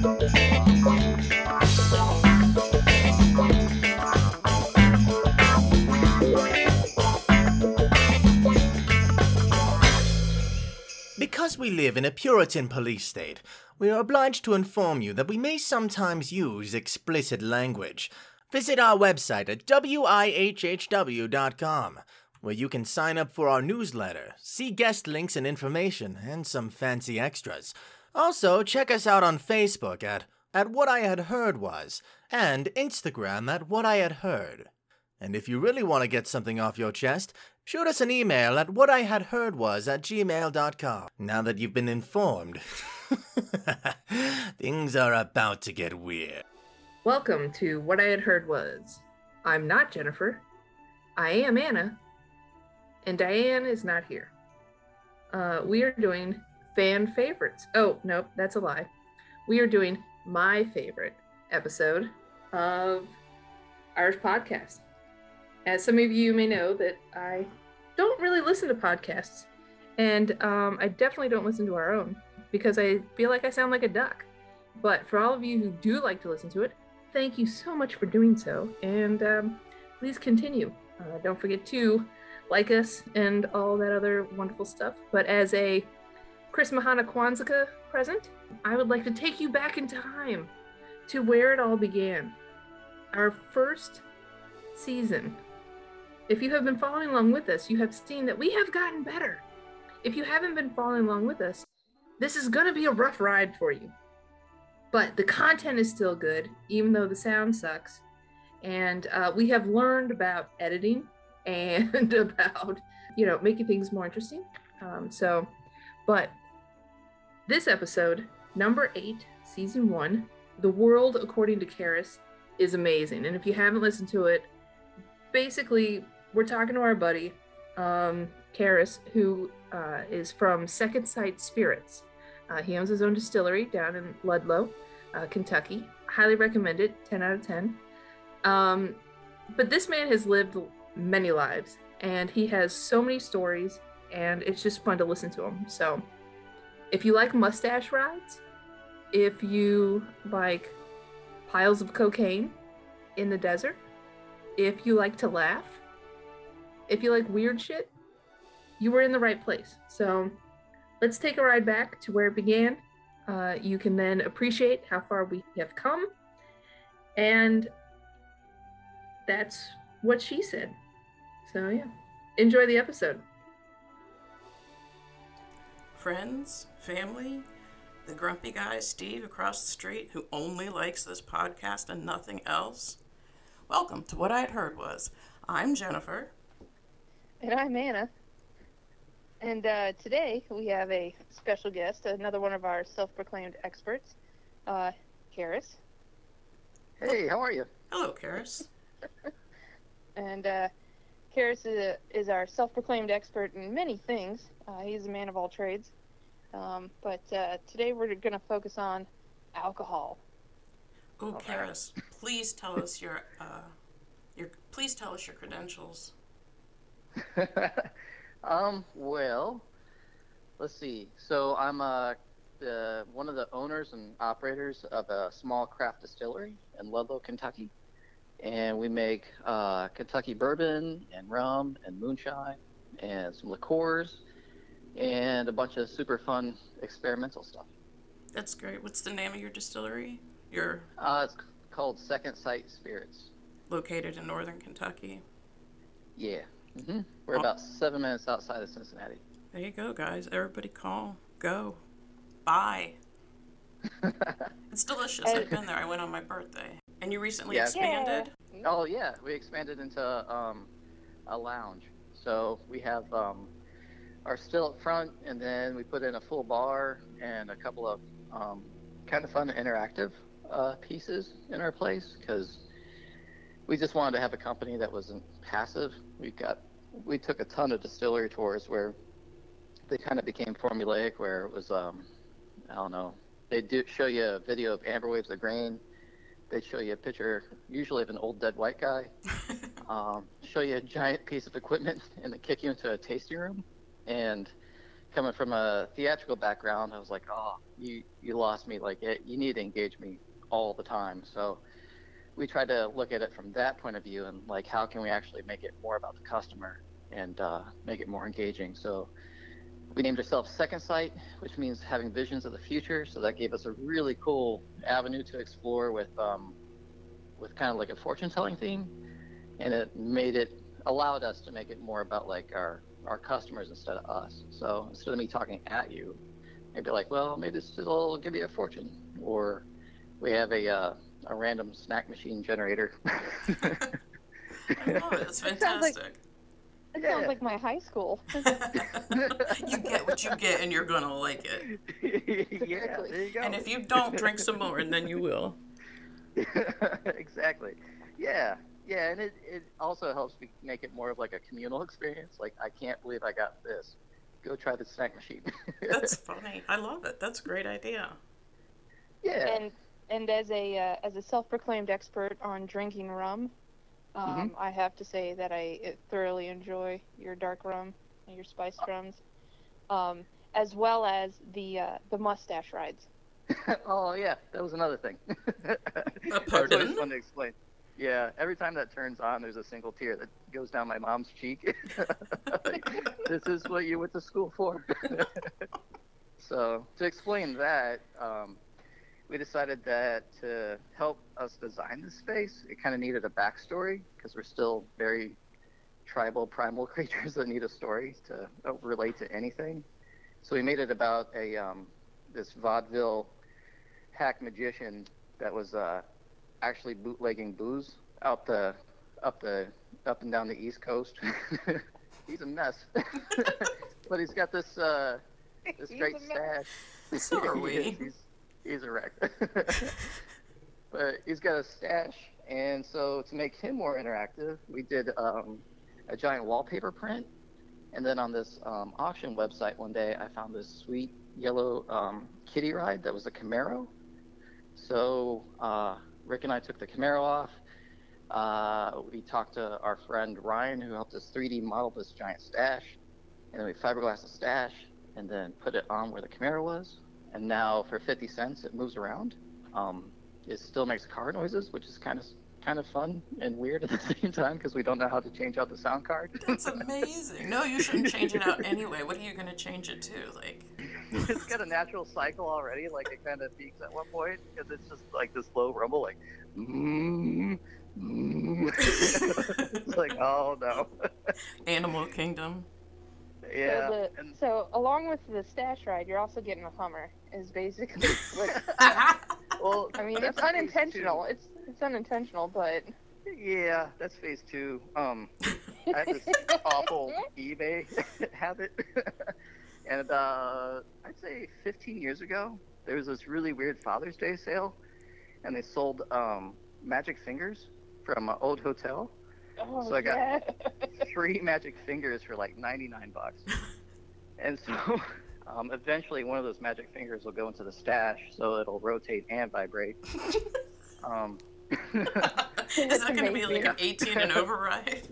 Because we live in a Puritan police state, we are obliged to inform you that we may sometimes use explicit language. Visit our website at wihhw.com, where you can sign up for our newsletter, see guest links and information, and some fancy extras. Also, check us out on Facebook at, at What I Had Heard Was, and Instagram at What I Had Heard. And if you really want to get something off your chest, shoot us an email at what I had heard was at gmail.com. Now that you've been informed, things are about to get weird. Welcome to What I Had Heard Was. I'm not Jennifer. I am Anna. And Diane is not here. Uh, we are doing fan favorites. Oh, nope, that's a lie. We are doing my favorite episode of our podcast. As some of you may know, that I don't really listen to podcasts, and um, I definitely don't listen to our own because I feel like I sound like a duck. But for all of you who do like to listen to it, thank you so much for doing so, and um, please continue. Uh, don't forget to like us and all that other wonderful stuff. But as a Chris Mahana Kwanzaa present, I would like to take you back in time to where it all began. Our first season if you have been following along with us, you have seen that we have gotten better. If you haven't been following along with us, this is going to be a rough ride for you. But the content is still good, even though the sound sucks. And uh, we have learned about editing and about, you know, making things more interesting. Um, so, but this episode, number eight, season one, The World According to Carus, is amazing. And if you haven't listened to it, basically we're talking to our buddy, um, Carus, who uh, is from Second Sight Spirits. Uh, he owns his own distillery down in Ludlow, uh, Kentucky. Highly recommend it, 10 out of 10. Um, but this man has lived many lives and he has so many stories, and it's just fun to listen to him. So, if you like mustache rides, if you like piles of cocaine in the desert, if you like to laugh, if you like weird shit, you were in the right place. So let's take a ride back to where it began. Uh, you can then appreciate how far we have come. And that's what she said. So, yeah, enjoy the episode. Friends, family, the grumpy guy Steve across the street who only likes this podcast and nothing else. Welcome to What I Had Heard Was. I'm Jennifer. And I'm Anna. And uh, today we have a special guest, another one of our self proclaimed experts, uh, Carus. Hey, how are you? Hello, Carus. and uh, Carus is, a, is our self proclaimed expert in many things. Uh, he's a man of all trades. Um, but uh, today we're going to focus on alcohol. Oh, okay. Carus, please tell us your, uh, your please tell us your credentials. um, well, let's see. So I'm uh, one of the owners and operators of a small craft distillery in Ludlow, Kentucky. And we make uh, Kentucky bourbon and rum and moonshine and some liqueurs and a bunch of super fun experimental stuff. That's great. What's the name of your distillery? Your uh, it's called Second Sight Spirits. Located in northern Kentucky. Yeah. Mm-hmm. We're oh. about seven minutes outside of Cincinnati. There you go, guys. Everybody call. Go. Bye. it's delicious. I've been there. I went on my birthday. And you recently yeah. expanded? Yeah. Oh, yeah. We expanded into um, a lounge. So we have um, our still up front, and then we put in a full bar and a couple of um, kind of fun interactive uh, pieces in our place because we just wanted to have a company that wasn't passive. We got we took a ton of distillery tours where they kind of became formulaic, where it was um, I don't know. They do show you a video of amber waves of grain. They show you a picture, usually of an old dead white guy. um, show you a giant piece of equipment, and they kick you into a tasting room. And coming from a theatrical background, I was like, oh, you you lost me. Like it, you need to engage me all the time. So we tried to look at it from that point of view and like how can we actually make it more about the customer and uh, make it more engaging. So we named ourselves Second Sight, which means having visions of the future. So that gave us a really cool avenue to explore with um, with kind of like a fortune telling theme, and it made it allowed us to make it more about like our our customers instead of us. So instead of me talking at you, maybe like, well, maybe this will give you a fortune, or we have a uh, a random snack machine generator. I love it. It's It sounds like- fantastic. That Yeah. sounds like my high school. you get what you get, and you're gonna like it. yeah, there you go. And if you don't, drink some more, and then you will. exactly. Yeah, yeah, and it, it also helps me make it more of like a communal experience. Like, I can't believe I got this. Go try the snack machine. That's funny. I love it. That's a great idea. yeah. And and as a uh, as a self-proclaimed expert on drinking rum, um, I have to say that I uh, thoroughly enjoy your dark rum and your spiced rums, um, as well as the uh, the mustache rides. oh yeah, that was another thing. That's pardon? always fun to explain. Yeah, every time that turns on, there's a single tear that goes down my mom's cheek. This is what you went to school for. so to explain that, um, we decided that to help us design the space, it kind of needed a backstory because we're still very tribal, primal creatures that need a story to uh, relate to anything. So we made it about a um, this vaudeville hack magician that was uh, actually bootlegging booze out the up the up and down the East Coast. he's a mess, but he's got this uh, this He's great stash. So are we. he's, he's a wreck. but he's got a stash, and so to make him more interactive, we did um, a giant wallpaper print. And then on this um, auction website one day, I found this sweet yellow um, kitty ride that was a Camaro. So uh, Rick and I took the Camaro off. Uh, we talked to our friend Ryan, who helped us 3D model this giant stash. And then we fiberglassed the stash and then put it on where the Camaro was. And now for 50 cents, it moves around. Um, it still makes car noises, which is kind of kind of fun and weird at the same time because we don't know how to change out the sound card. That's amazing. No, you shouldn't change it out anyway. What are you gonna change it to? Like, it's got a natural cycle already. Like it kind of peaks at one point because it's just like this low rumble, like. Mm, mm. it's like, oh no. Animal Kingdom. yeah. So, the, and so along with the stash ride, you're also getting a Hummer. Is basically what well, I mean. It's unintentional. It's it's unintentional, but. Yeah, that's phase two. Um, I have this awful eBay habit. And about, I'd say 15 years ago, there was this really weird Father's Day sale, and they sold um, magic fingers from an old hotel. oh, So I got- yeah. Three magic fingers for like 99 bucks. And so um, eventually one of those magic fingers will go into the stash so it'll rotate and vibrate. Um, Is that gonna be like amazing. an 18 and override?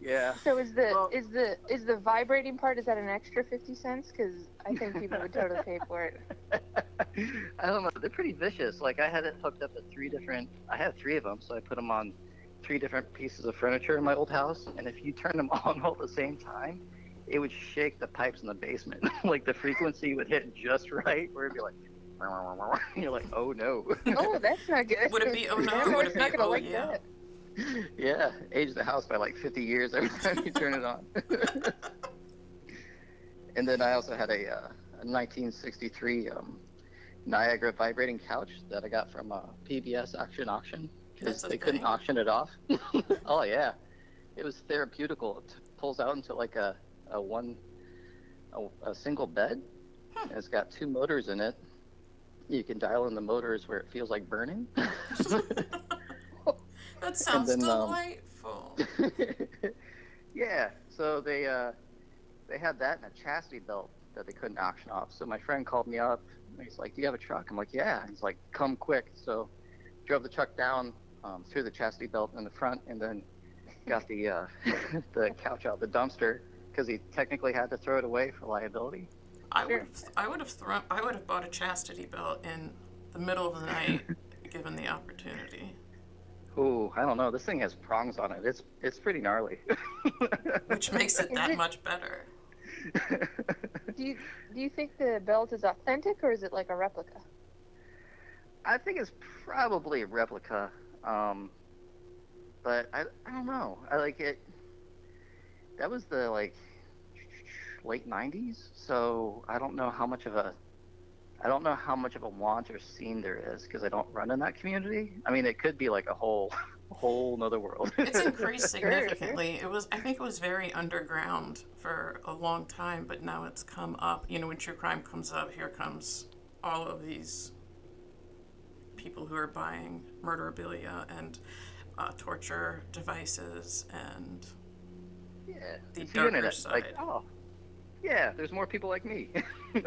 Yeah. So is the Well- is the is the vibrating part is that an extra fifty cents? Because I think people would totally pay for it. I don't know. They're pretty vicious. Like I had it hooked up to three different. I had three of them, so I put them on three different pieces of furniture in my old house. And if you turn them on all at the same time, it would shake the pipes in the basement. like the frequency would hit just right, where it'd be like. You're like, oh no. Oh, that's not good. Would it be, oh no, would it not be, gonna oh like yeah? that. yeah, age the house by like 50 years every time you turn it on. and then I also had a, uh, a 1963 um, Niagara vibrating couch that I got from a PBS auction auction because they couldn't auction it off. oh yeah, it was therapeutical. It pulls out into like a, a one a, a single bed. Hmm. It's got two motors in it. You can dial in the motors where it feels like burning. That sounds then, um, delightful. yeah. So they uh, they had that and a chastity belt that they couldn't auction off. So my friend called me up. And he's like, "Do you have a truck?" I'm like, "Yeah." He's like, "Come quick." So drove the truck down, um, threw the chastity belt in the front, and then got the uh, the couch out the dumpster. because he technically had to throw it away for liability. I Sure. would I would have thrown, I would have bought a chastity belt in the middle of the night, given the opportunity. Ooh, I don't know. This thing has prongs on it. It's it's pretty gnarly. which makes it that it- much better. Do you do you think the belt is authentic or is it like a replica? I think it's probably a replica. Um, but I, I don't know. I like it. That was the like late '90s, so I don't know how much of a I don't know how much of a want or scene there is because I don't run in that community. I mean, it could be like a whole whole nother world. It's increased significantly. It was, I think, it was very underground for a long time, but now it's come up. You know, when true crime comes up, here comes all of these people who are buying murderabilia and uh, torture devices and yeah, the it's darker internet. side. Like, oh, yeah, there's more people like me. Well,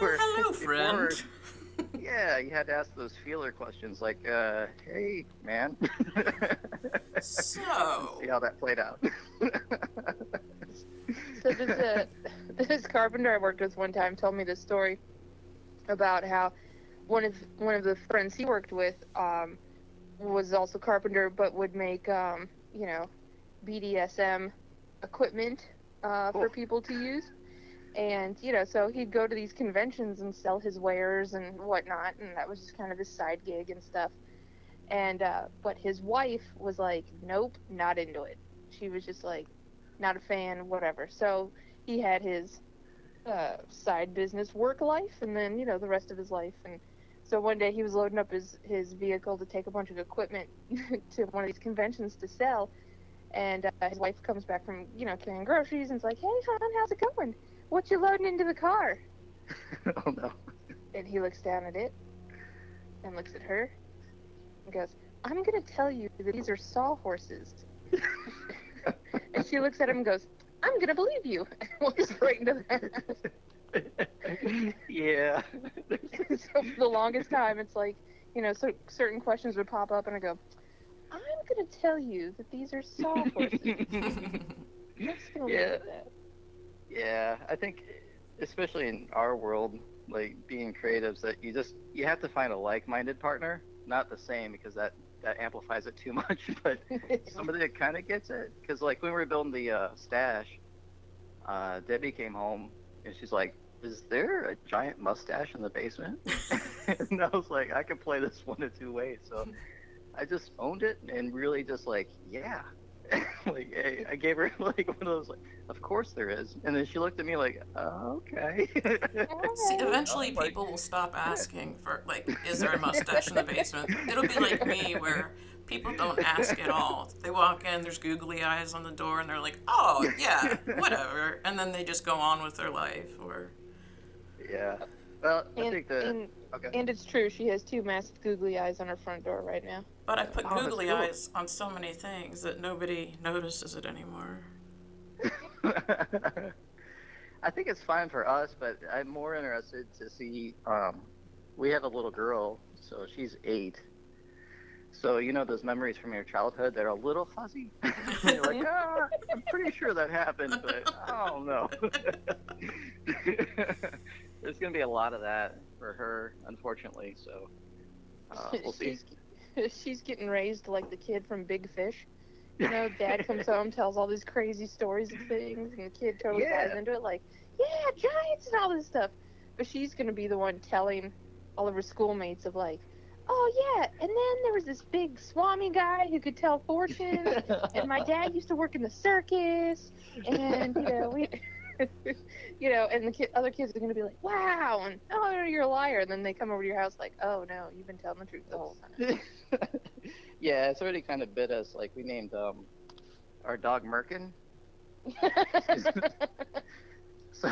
Where hello, before- friend. yeah, you had to ask those feeler questions like, uh, "Hey, man." So, See how that played out. So this uh, this carpenter I worked with one time told me this story about how one of one of the friends he worked with um, was also carpenter, but would make um, you know BDSM equipment uh, for people to use. And you know, so he'd go to these conventions and sell his wares and whatnot, and that was just kind of his side gig and stuff. And uh, but his wife was like, nope, not into it. She was just like, not a fan, whatever. So he had his uh, side business work life, and then you know the rest of his life. And so one day he was loading up his his vehicle to take a bunch of equipment to one of these conventions to sell, and uh, his wife comes back from you know carrying groceries and is like, "Hey, hon, how's it going? What you loading into the car?" oh no. And he looks down at it and looks at her and goes, I'm going to tell you that these are sawhorses. and she looks at him and goes, I'm going to believe you. And walks right into yeah. so for the longest time, it's like, you know, so certain questions would pop up and I go, I'm going to tell you that these are sawhorses. I'm just going to Yeah. Look at that. Yeah, I think, especially in our world, like being creatives, that you just you have to find a like-minded partner, not the same because that that amplifies it too much. But somebody that kind of gets it, because like when we were building the uh, stash, uh, Debbie came home and she's like, "Is there a giant mustache in the basement?" and I was like, "I can play this one of two ways." So I just owned it and really just like, yeah. like I, I gave her like one of those like, of course there is, and then she looked at me like, oh, okay. See, eventually Like- people will stop asking for, like, is there a mustache in the basement? It'll be like me, where people don't ask at all. They walk in, there's googly eyes on the door, and they're like, oh, yeah, whatever. And then they just go on with their life. Or, yeah. Well, I And, think that and, okay. and it's true, she has two massive googly eyes on her front door right now. but I put Oh, googly cool. eyes on so many things that nobody notices it anymore. I think it's fine for us, but I'm more interested to see. Um, we have a little girl, so she's eight. So you know those memories from your childhood that are a little fuzzy. You're like, ah, I'm pretty sure that happened, but I don't know. There's gonna be a lot of that for her, unfortunately. So uh, we'll see. she's, she's getting raised like the kid from Big Fish. You know, dad comes home, tells all these crazy stories of things, and the kid totally buys into it, like, yeah, giants and all this stuff. But she's gonna be the one telling all of her schoolmates of like, oh yeah, and then there was this big swami guy who could tell fortunes, and my dad used to work in the circus, and you know we. you know, and the kid, other kids are gonna be like, "Wow!" and "Oh, you're a liar." And then they come over to your house like, "Oh no, you've been telling the truth the whole time." yeah, it's already kind of bit us. Like we named um, our dog Merkin. So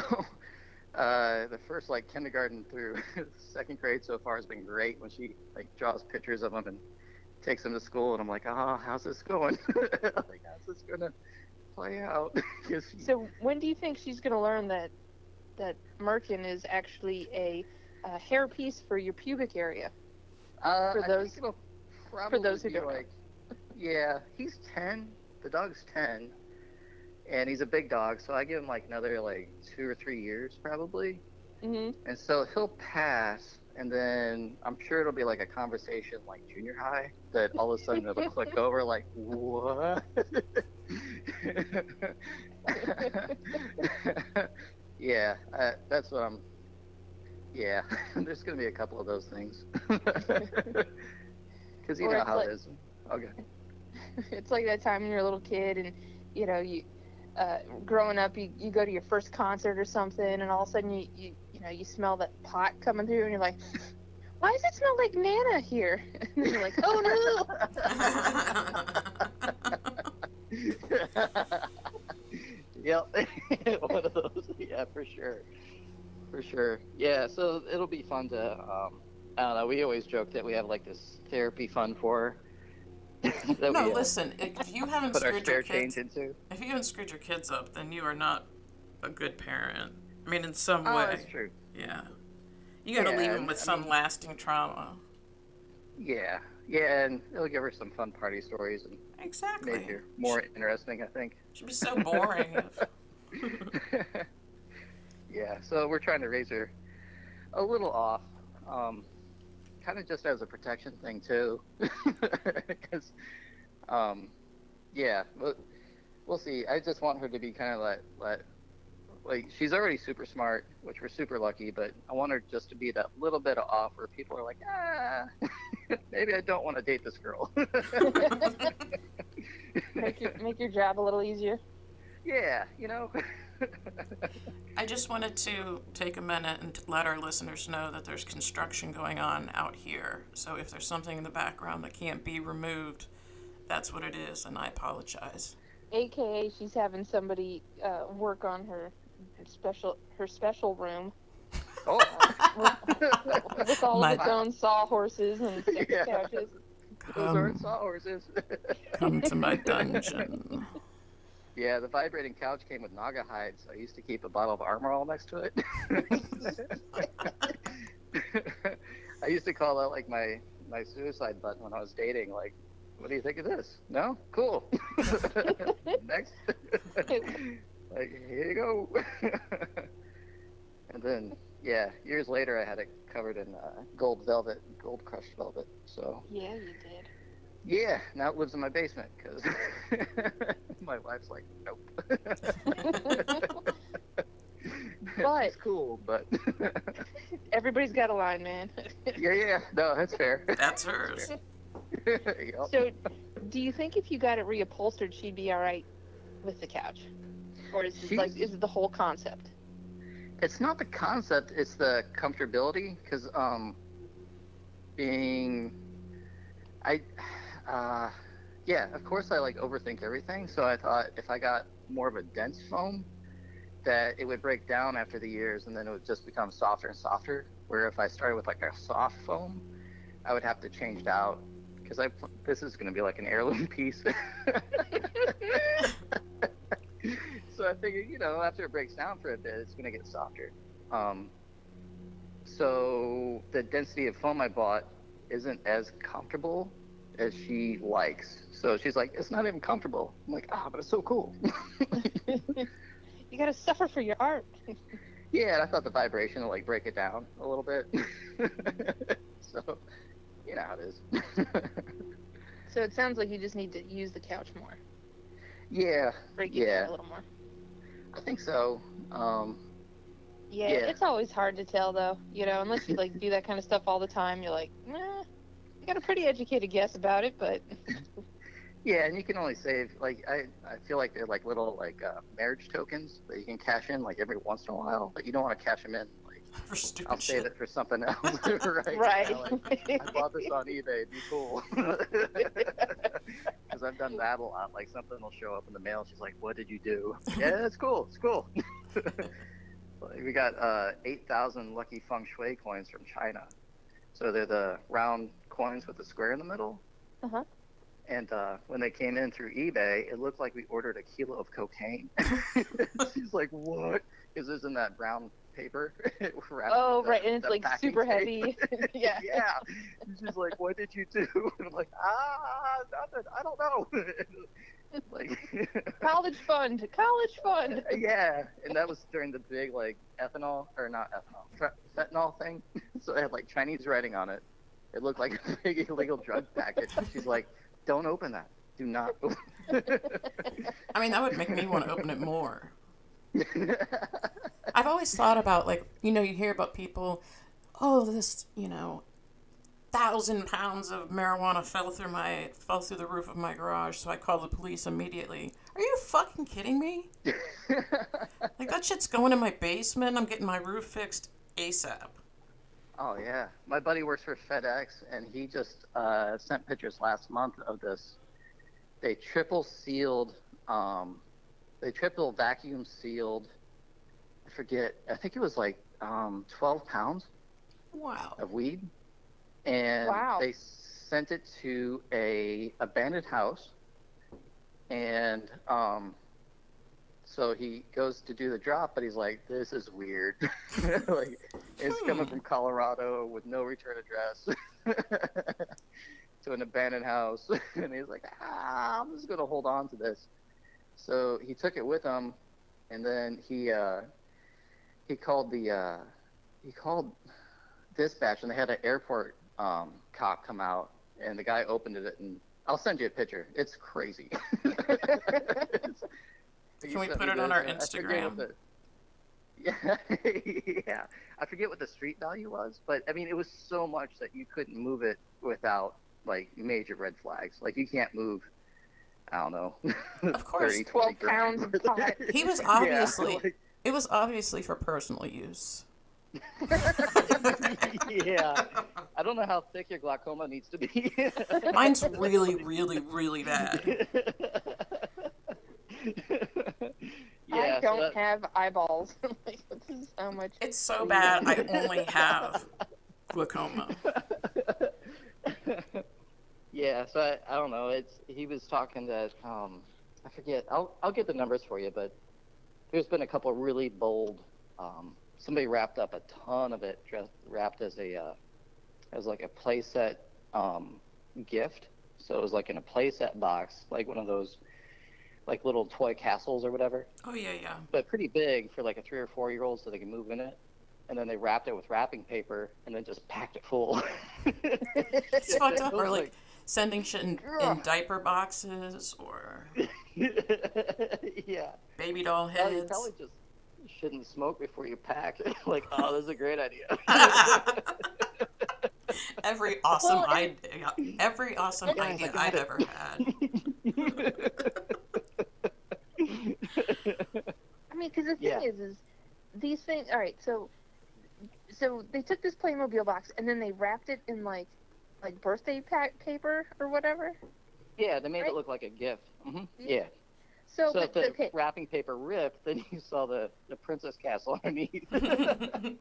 uh, the first like kindergarten through second grade so far has been great. When she like draws pictures of him and takes him to school, and I'm like, oh, how's this going? like, how's this gonna play out? she- so when do you think she's gonna learn that that Merkin is actually a, a hairpiece for your pubic area? Uh, For those- probably those who don't know. yeah, he's ten. The dog's ten, and he's a big dog, so I give him like another like two or three years probably, hmm and so he'll pass, and then I'm sure it'll be like a conversation like junior high that all of a sudden it'll click over like what? yeah, uh, that's what I'm. Yeah, there's gonna be a couple of those things. Because you Or know how like- it is. Okay. it's like that time when you're a little kid and you know you uh, growing up you, you go to your first concert or something and all of a sudden you, you you know you smell that pot coming through and you're like why does it smell like nana here and then you're like oh yep. One of those. Yeah, for sure. For sure. Yeah, so it'll be fun to um I don't know, we always joke that we have like this therapy fund for her that no, we uh, listen. If you haven't put our screwed spare your kids, into. if you haven't screwed your kids up, then you are not a good parent. I mean, in some Oh, way. that's true. Yeah. You got to Yeah, leave them and- with I some mean- lasting trauma. Yeah. Yeah, and it'll give her some fun party stories and Exactly. make her more interesting, I think. Should be so boring. yeah, so we're trying to raise her a little off, um, kind of just as a protection thing too, because, um, yeah, we'll, we'll see. I just want her to be kind of like, like, like she's already super smart, which we're super lucky, but I want her just to be that little bit of off where people are like, ah, maybe I don't want to date this girl. make your make your job a little easier yeah, you know. I just wanted to take a minute and let our listeners know that there's construction going on out here. So if there's something in the background that can't be removed, that's what it is, and I apologize. aka she's having somebody uh, work on her special her special room oh. Uh, with all My- of its own sawhorses and Yeah. couches Those Come, aren't sawhorses. come to my dungeon. yeah, the vibrating couch came with Naugahyde, so I used to keep a bottle of armor all next to it. I used to call that like my my suicide button when I was dating. Like, what do you think of this? No, cool. next, like here you go. and then yeah, years later I had it covered in uh, gold velvet, gold crushed velvet. So yeah you did yeah, now it lives in my basement because my wife's like, nope. But- it's cool, but everybody's got a line man yeah, yeah, no, that's fair. That's hers. Yep. So, do you think if you got it reupholstered, she'd be all right with the couch, or is it like is it the whole concept? It's not the concept; it's the comfortability. Because um, being, I, uh, yeah, of course I like overthink everything. So I thought if I got more of a dense foam, that it would break down after the years, and then it would just become softer and softer. Where if I started with like a soft foam, I would have to change it out because I this is going to be like an heirloom piece. so I figured, you know, after it breaks down for a bit, it's going to get softer. Um, so the density of foam I bought isn't as comfortable as she likes. So she's like, it's not even comfortable. I'm like, ah, but it's so cool. you got to suffer for your art. yeah, and I thought the vibration would like break it down a little bit. so, you know how it is. So it sounds like you just need to use the couch more, yeah, break it Yeah. down a little more. I think so. Um, Yeah, Yeah. it's always hard to tell though. You know, unless you like do that kind of stuff all the time, you're like, nah. You got a pretty educated guess about it, but Yeah, and you can only save like I, I feel like they're like little like uh, marriage tokens that you can cash in like every once in a while, but you don't want to cash them in. Like For stupid I'll save shit. it for something else, right? right. Yeah, like, I bought this on eBay. It'd be cool. Because I've done that a lot. Like something will show up in the mail. She's like, "What did you do?" yeah, it's cool. It's cool. We got uh, eight thousand lucky feng shui coins from China. So they're the round coins with the square in the middle. Uh-huh. And uh, when they came in through eBay, it looked like we ordered a kilo of cocaine. She's like, "What?" Because it's in that brown paper. oh, with the- right, and it's like super tape. heavy. yeah. yeah. And she's like, "What did you do?" And I'm like, "Ah, nothing. I don't know." like College fund, college fund. yeah, and that was during the big like ethanol or not ethanol, fentanyl thing. So it had like Chinese writing on it. It looked like a big illegal drug package. And she's like, "Don't open that. Do not." I mean, that would make me want to open it more. It." I've always thought about like you know you hear about people, oh this you know, thousand pounds of marijuana fell through my fell through the roof of my garage, so I called the police immediately. Are you fucking kidding me? Like that shit's going in my basement. I'm getting my roof fixed ASAP. oh yeah, my buddy works for FedEx, and he just uh, sent pictures last month of this. They triple sealed. Um, they triple vacuum sealed. I forget. I think it was like um, 12 pounds. Wow. of weed, and Wow. they sent it to a abandoned house, and um, so he goes to do the drop, but he's like, "This is weird. like, it's coming Hmm. from Colorado with no return address." to an abandoned house and he's like ah i'm just going to hold on to this so he took it with him and then he uh he called the uh he called dispatch and they had an airport um, cop come out and the guy opened it and I'll send you a picture. It's crazy. It's- Can we put it on our forget Instagram? yeah, yeah. I forget what the street value was, but I mean, it was so much that you couldn't move it without like major red flags. Like you can't move. I don't know. Of course. 30, 12 pounds of pot. He was Yeah, obviously like- it was obviously for personal use. yeah. I don't know how thick your glaucoma needs to be. Mine's really, really, really bad. yeah, I don't that- have eyeballs. like, this is how much. It's so bad. I only have glaucoma. Yeah, so I, I don't know. It's he was talking that um I forget. I'll I'll get the numbers for you, but there's been a couple really bold. Um, somebody wrapped up a ton of it, dressed, wrapped as a uh, as like a playset um, gift. So it was like in a playset box, like one of those like little toy castles or whatever. Oh yeah, yeah. but pretty big for like a three or four year old so they can move in it. And then they wrapped it with wrapping paper and then just packed it full. It's fucked up. Or like sending shit in, in diaper boxes or yeah. baby doll Well, you heads. probably just shouldn't smoke before you pack. like, oh, this is a great idea. every awesome Well, idea, every awesome Guys, I idea got I've it. ever had. I mean, because the thing Yeah. is, is these things. All right, so so they took this Playmobil box and then they wrapped it in like like birthday pack paper or whatever. yeah, they made Right? it look like a gift. hmm Yeah. Yeah. So, So but if the okay, wrapping paper ripped, then you saw the, the princess castle underneath.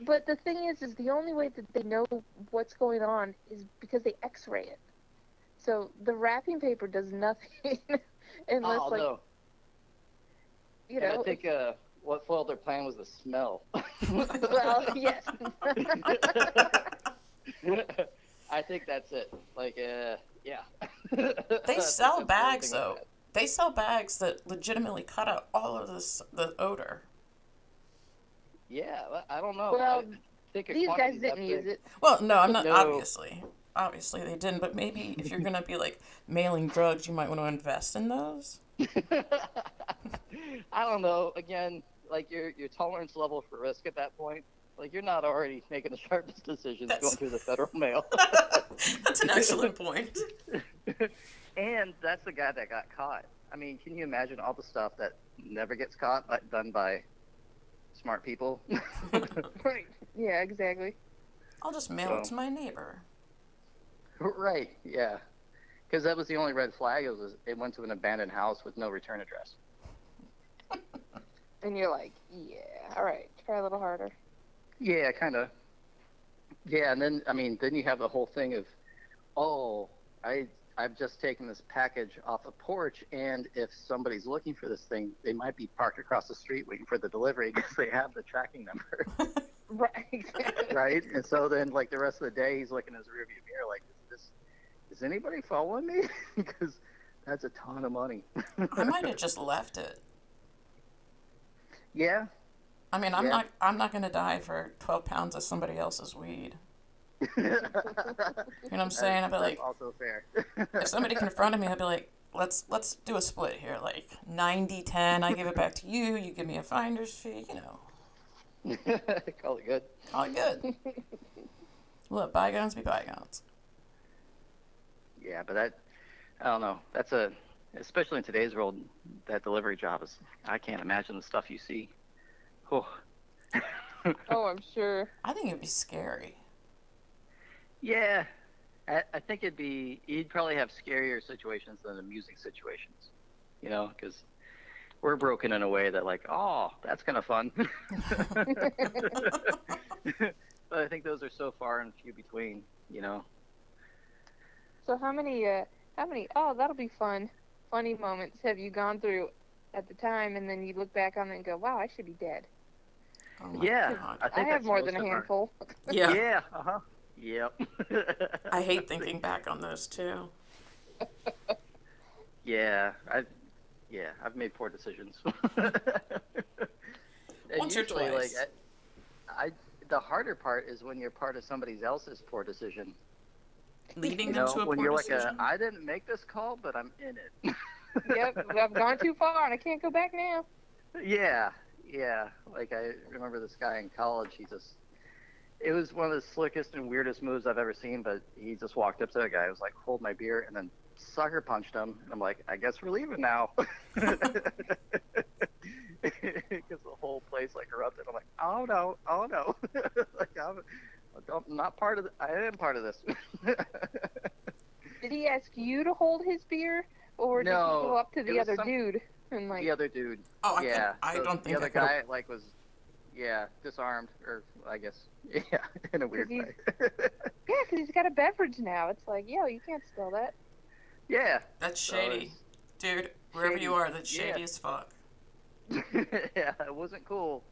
but the thing is, is the only way that they know what's going on is because they X-ray it. So the wrapping paper does nothing unless, oh, like no. you And know. I think uh, what foiled their plan was the smell. well, yes. I think that's it. Like, uh, yeah. They sell bags though. had. They sell bags that legitimately cut out all of this the odor. Yeah, I don't know. Well, think These guys didn't use it. Well, no, I'm not No. obviously. Obviously they didn't, but maybe if you're gonna be like mailing drugs, you might want to invest in those. I don't know. Again, like your your tolerance level for risk at that point, like you're not already making the sharpest decisions That's- going through the federal mail. That's an excellent point. and that's the guy that got caught. I mean, can you imagine all the stuff that never gets caught, but done by smart people? Right. Yeah, exactly. I'll just mail it to my neighbor. right. Yeah. Because that was the only red flag. It was it went to an abandoned house with no return address. And you're like, yeah, all right, try a little harder. Yeah, kind of. Yeah, and then I mean, then you have the whole thing of, oh, I I've just taken this package off a porch, and if somebody's looking for this thing, they might be parked across the street waiting for the delivery because they have the tracking number, Right. Right? And so then, like the rest of the day, he's looking in his rearview mirror, like, is this, is anybody following me? because That's a ton of money. I might have just left it. yeah. I mean, I'm Yeah. not. I'm not gonna die for 12 pounds of somebody else's weed. you know what I'm saying? I'd be like, also fair. if somebody confronted me, I'd be like, let's let's do a split here, like 90-10. I give it back to you. You give me a finder's fee. You know, Call it good. call it good. Let bygones be bygones. Yeah, but that I don't know. That's a especially in today's world, that delivery job is I can't imagine the stuff you see. Oh. Oh, I'm sure. I think it'd be scary. yeah. I, I think it'd be you'd probably have scarier situations than amusing situations. You know, because we're broken in a way that like, oh, that's kind of fun. but I think those are so far and few between. You know. So how many uh how many oh that'll be fun funny moments have you gone through at the time and then you look back on it and go wow I should be dead. Oh my Yeah, God. I I have more than a of our- handful. Yeah. Yeah. Uh huh. Yep. I hate thinking back on those too. Yeah, I, yeah, I've made poor decisions. And Once or twice. Like, I, I, the harder part is when you're part of somebody else's poor decision. Leading You them know, to a when poor you're like, decision. a, I didn't make this call, but I'm in it. yep, I've gone too far and I can't go back now. Yeah, yeah. Like I remember this guy in college. He just, it was one of the slickest and weirdest moves I've ever seen. But he just walked up to the guy, was like, "Hold my beer," and then sucker punched him. And I'm like, "I guess we're leaving now." Because the whole place like erupted. I'm like, "Oh no, oh no!" like I'm, I'm not part of. The, I am part of this. Did he ask you to hold his beer or did No, he go up to the other some- dude and like the other dude. oh, I, yeah, could, I so don't think the other guy like was, yeah, disarmed or I guess, yeah, in a weird he's- way. yeah because he's got a beverage now. It's like yo you can't spill that. yeah, That's so shady, dude. Wherever you are, that's yeah. shady as fuck. yeah, it wasn't cool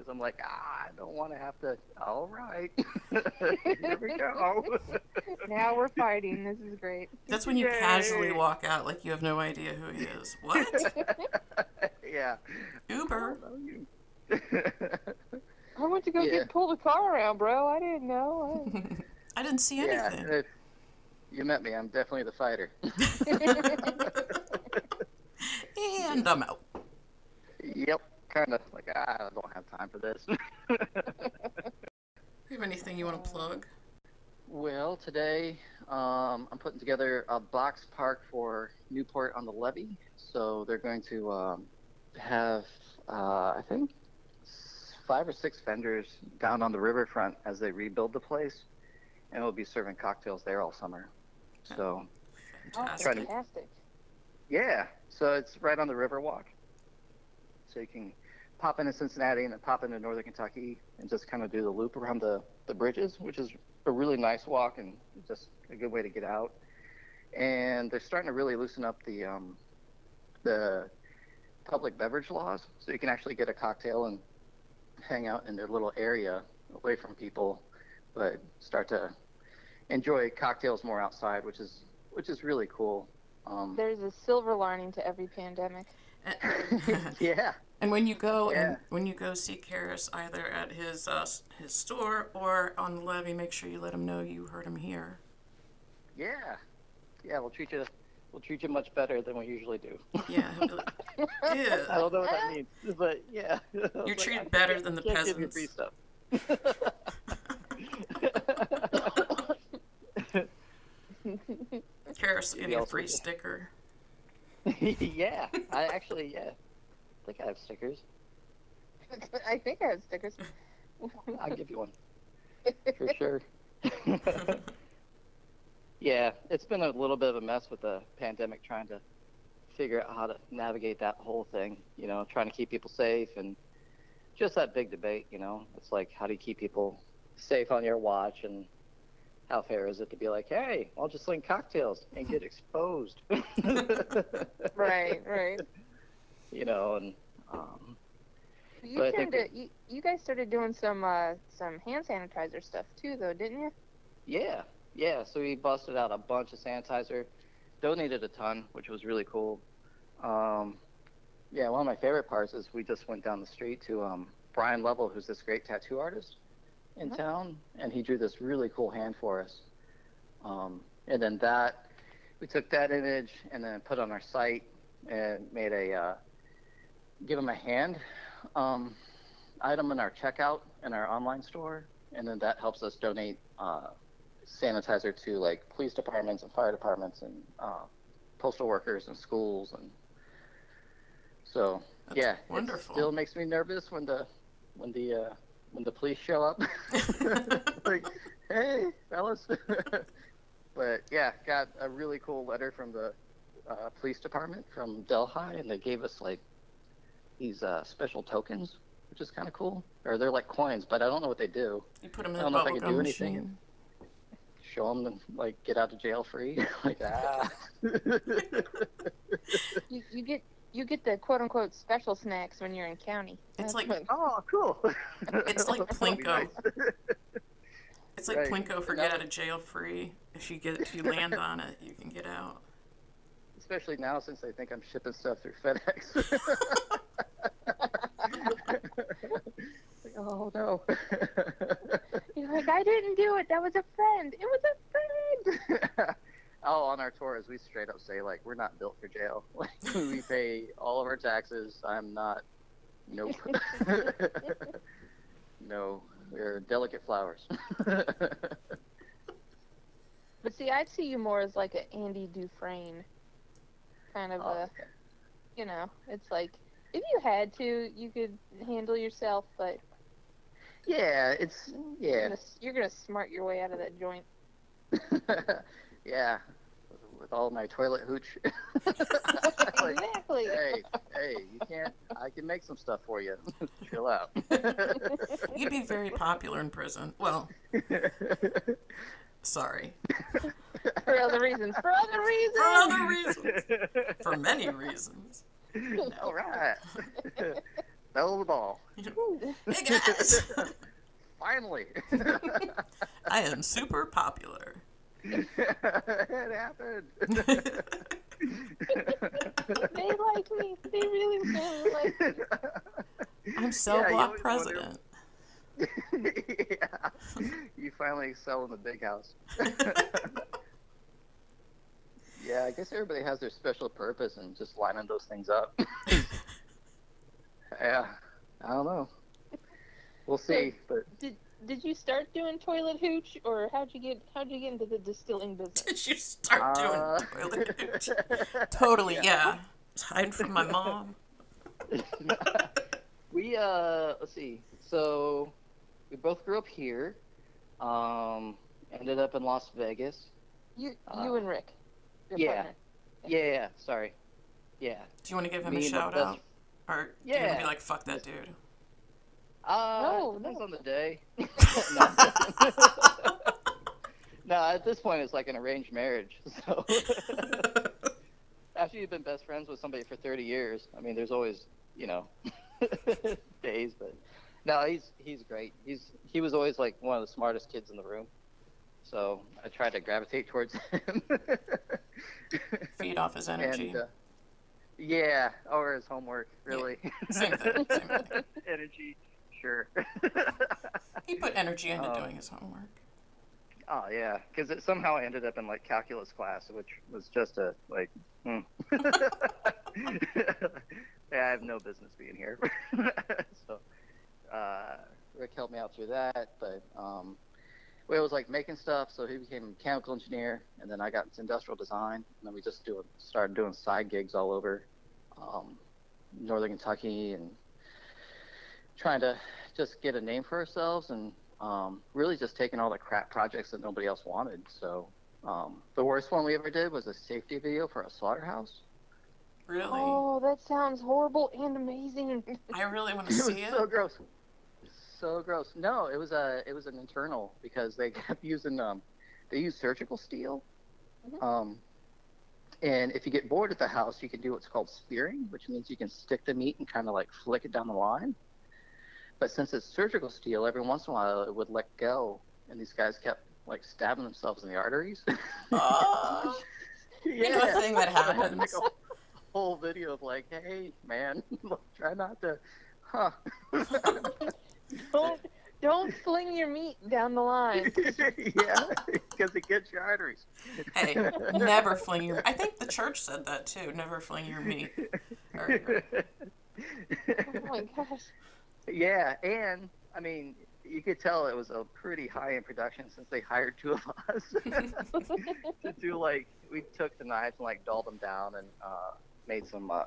because I'm like, ah, I don't want to have to. All right, here we go. Now we're fighting. This is great. That's when you casually walk out like you have no idea who he is. What? yeah. Uber? You- I went to go Yeah. get pulled a car around, bro. I didn't know. I didn't see yeah, anything. it- you met me. I'm definitely the fighter. and I'm out. yep, kind of like ah, I don't have time for this. Do you have anything you want to plug? Well, today um, I'm putting together a box park for Newport on the Levee. So they're going to um, have, uh, I think, five or six vendors down on the riverfront as they rebuild the place, and we'll be serving cocktails there all summer. So Oh, Fantastic. fantastic. yeah, so it's right on the Riverwalk. So you can pop into Cincinnati and then pop into Northern Kentucky and just kind of do the loop around the, the bridges, which is a really nice walk and just a good way to get out. And they're starting to really loosen up the um, the public beverage laws, so you can actually get a cocktail and hang out in their little area away from people, but start to enjoy cocktails more outside, which is which is really cool. Um, There's a silver lining to every pandemic. yeah. And when you go Yeah. and when you go see Carus either at his uh, his store or on the levee, make sure you let him know you heard him here. Yeah, yeah, we'll treat you. We'll treat you much better than we usually do. Yeah, he'll I don't know what that means, but yeah. You're treated I better than the you free stuff. Carus, give you a free sticker. yeah, I actually, yeah, I think I have stickers. I think I have stickers. I'll give you one for sure. yeah, it's been a little bit of a mess with the pandemic, trying to figure out how to navigate that whole thing. You know, trying to keep people safe and just that big debate. You know, it's like how do you keep people safe on your watch and how fair is it to be like, hey, I'll just link cocktails and get exposed. right, right. You know, and um, You think to, you, you guys started doing some uh, some hand sanitizer stuff too, though, didn't you? Yeah, yeah. So we busted out a bunch of sanitizer. donated a ton, which was really cool. Um, yeah, one of my favorite parts is we just went down the street to um, Brian Lovell, who's this great tattoo artist in Mhm. town, and he drew this really cool hand for us. Um, and then that, we took that image and then put on our site and made a uh, give him a hand um, item in our checkout in our online store, and then that helps us donate uh, sanitizer to like police departments and fire departments and uh, postal workers and schools and so That's yeah, wonderful. It still makes me nervous when the when the uh, when the police show up. like, hey, fellas. but yeah, got a really cool letter from the uh, police department from Delhi, and they gave us like these uh, special tokens, which is kind of cool. Or they're like coins, but I don't know what they do. You put them I in don't the know if I bubble could do gum anything. machine. Show them and like get out of jail free. like ah. You, you get you get the quote unquote special snacks when you're in county. It's That's like- what- oh, cool. It's like Plinko. It's like Right. Plinko for get out of jail free. If you get if you land on it, you can get out. Especially now since they think I'm shipping stuff through FedEx. Like, oh no. You're like, I didn't do it. That was a friend. It was a friend. On our tours, we straight up say like we're not built for jail. Like we pay all of our taxes. I'm not. Nope. no, we're delicate flowers. But see, I see you more as like an Andy Dufresne kind of Oh, a, you know, it's like if you had to, you could handle yourself, but yeah, it's you're, yeah, gonna, you're gonna smart your way out of that joint. yeah. With all my toilet hooch. Like, exactly. hey, hey, you can't. I can make some stuff for you. Chill out. You'd be very popular in prison. Well, sorry. For other reasons. For other reasons. For other reasons. For many reasons. All right. Fell the ball. Hey guys! Finally. I am super popular. It happened. they like me. They really, really like me. I'm so Yeah, block always wonder- president. yeah. You finally excel in the big house. yeah, I guess everybody has their special purpose and just lining those things up. yeah, I don't know. We'll see, but Did Did you start doing toilet hooch, or how'd you get How'd you get into the distilling business? Did you start doing uh, toilet hooch? Totally, yeah. Hide from my mom. we uh let's see so we both grew up here um ended up in las vegas You Uh, You and Rick. Your yeah. partner. yeah yeah sorry yeah Do you want to give him Me a and my shout best- out? Or do you want to be like, fuck that dude? Uh No, depends no. on the day no. no at this point it's like an arranged marriage so after you've been best friends with somebody for 30 years i mean there's always you know days but no he's he's great he's he was always like one of the smartest kids in the room so i tried to gravitate towards him Feed off his energy. and uh, yeah or his homework really Same thing, same thing. energy sure He put energy into Um, doing his homework. Oh yeah, because it somehow ended up in like calculus class, which was just a like. Yeah, I have no business being here. so, uh, Rick helped me out through that, but um, well, it was like making stuff. So he became a mechanical engineer, and then I got into industrial design, and then we just do started doing side gigs all over um, northern Kentucky and trying to just get a name for ourselves and um, really just taking all the crap projects that nobody else wanted. So um, the worst one we ever did was a safety video for a slaughterhouse. Really? Oh, that sounds horrible and amazing. I really want to It was see it. so gross. So gross. No, it was a it was an internal because they kept using um they use surgical steel. Mhm. Um and if you get bored at the house, you can do what's called spearing, which means you can stick the meat and kind of like flick it down the line. But since it's surgical steel, every once in a while it would let go, and these guys kept like stabbing themselves in the arteries. Oh, know, a thing that I had to make a whole video of like, hey man, try not to, huh? Don't don't fling your meat down the line. yeah, because it gets your arteries. Hey, never fling your. I think the church said that too. Never fling your meat. Or, Oh my gosh. Yeah, and I mean, you could tell it was a pretty high in production since they hired two of us to do like we took the knives and like dulled them down and uh, made some uh,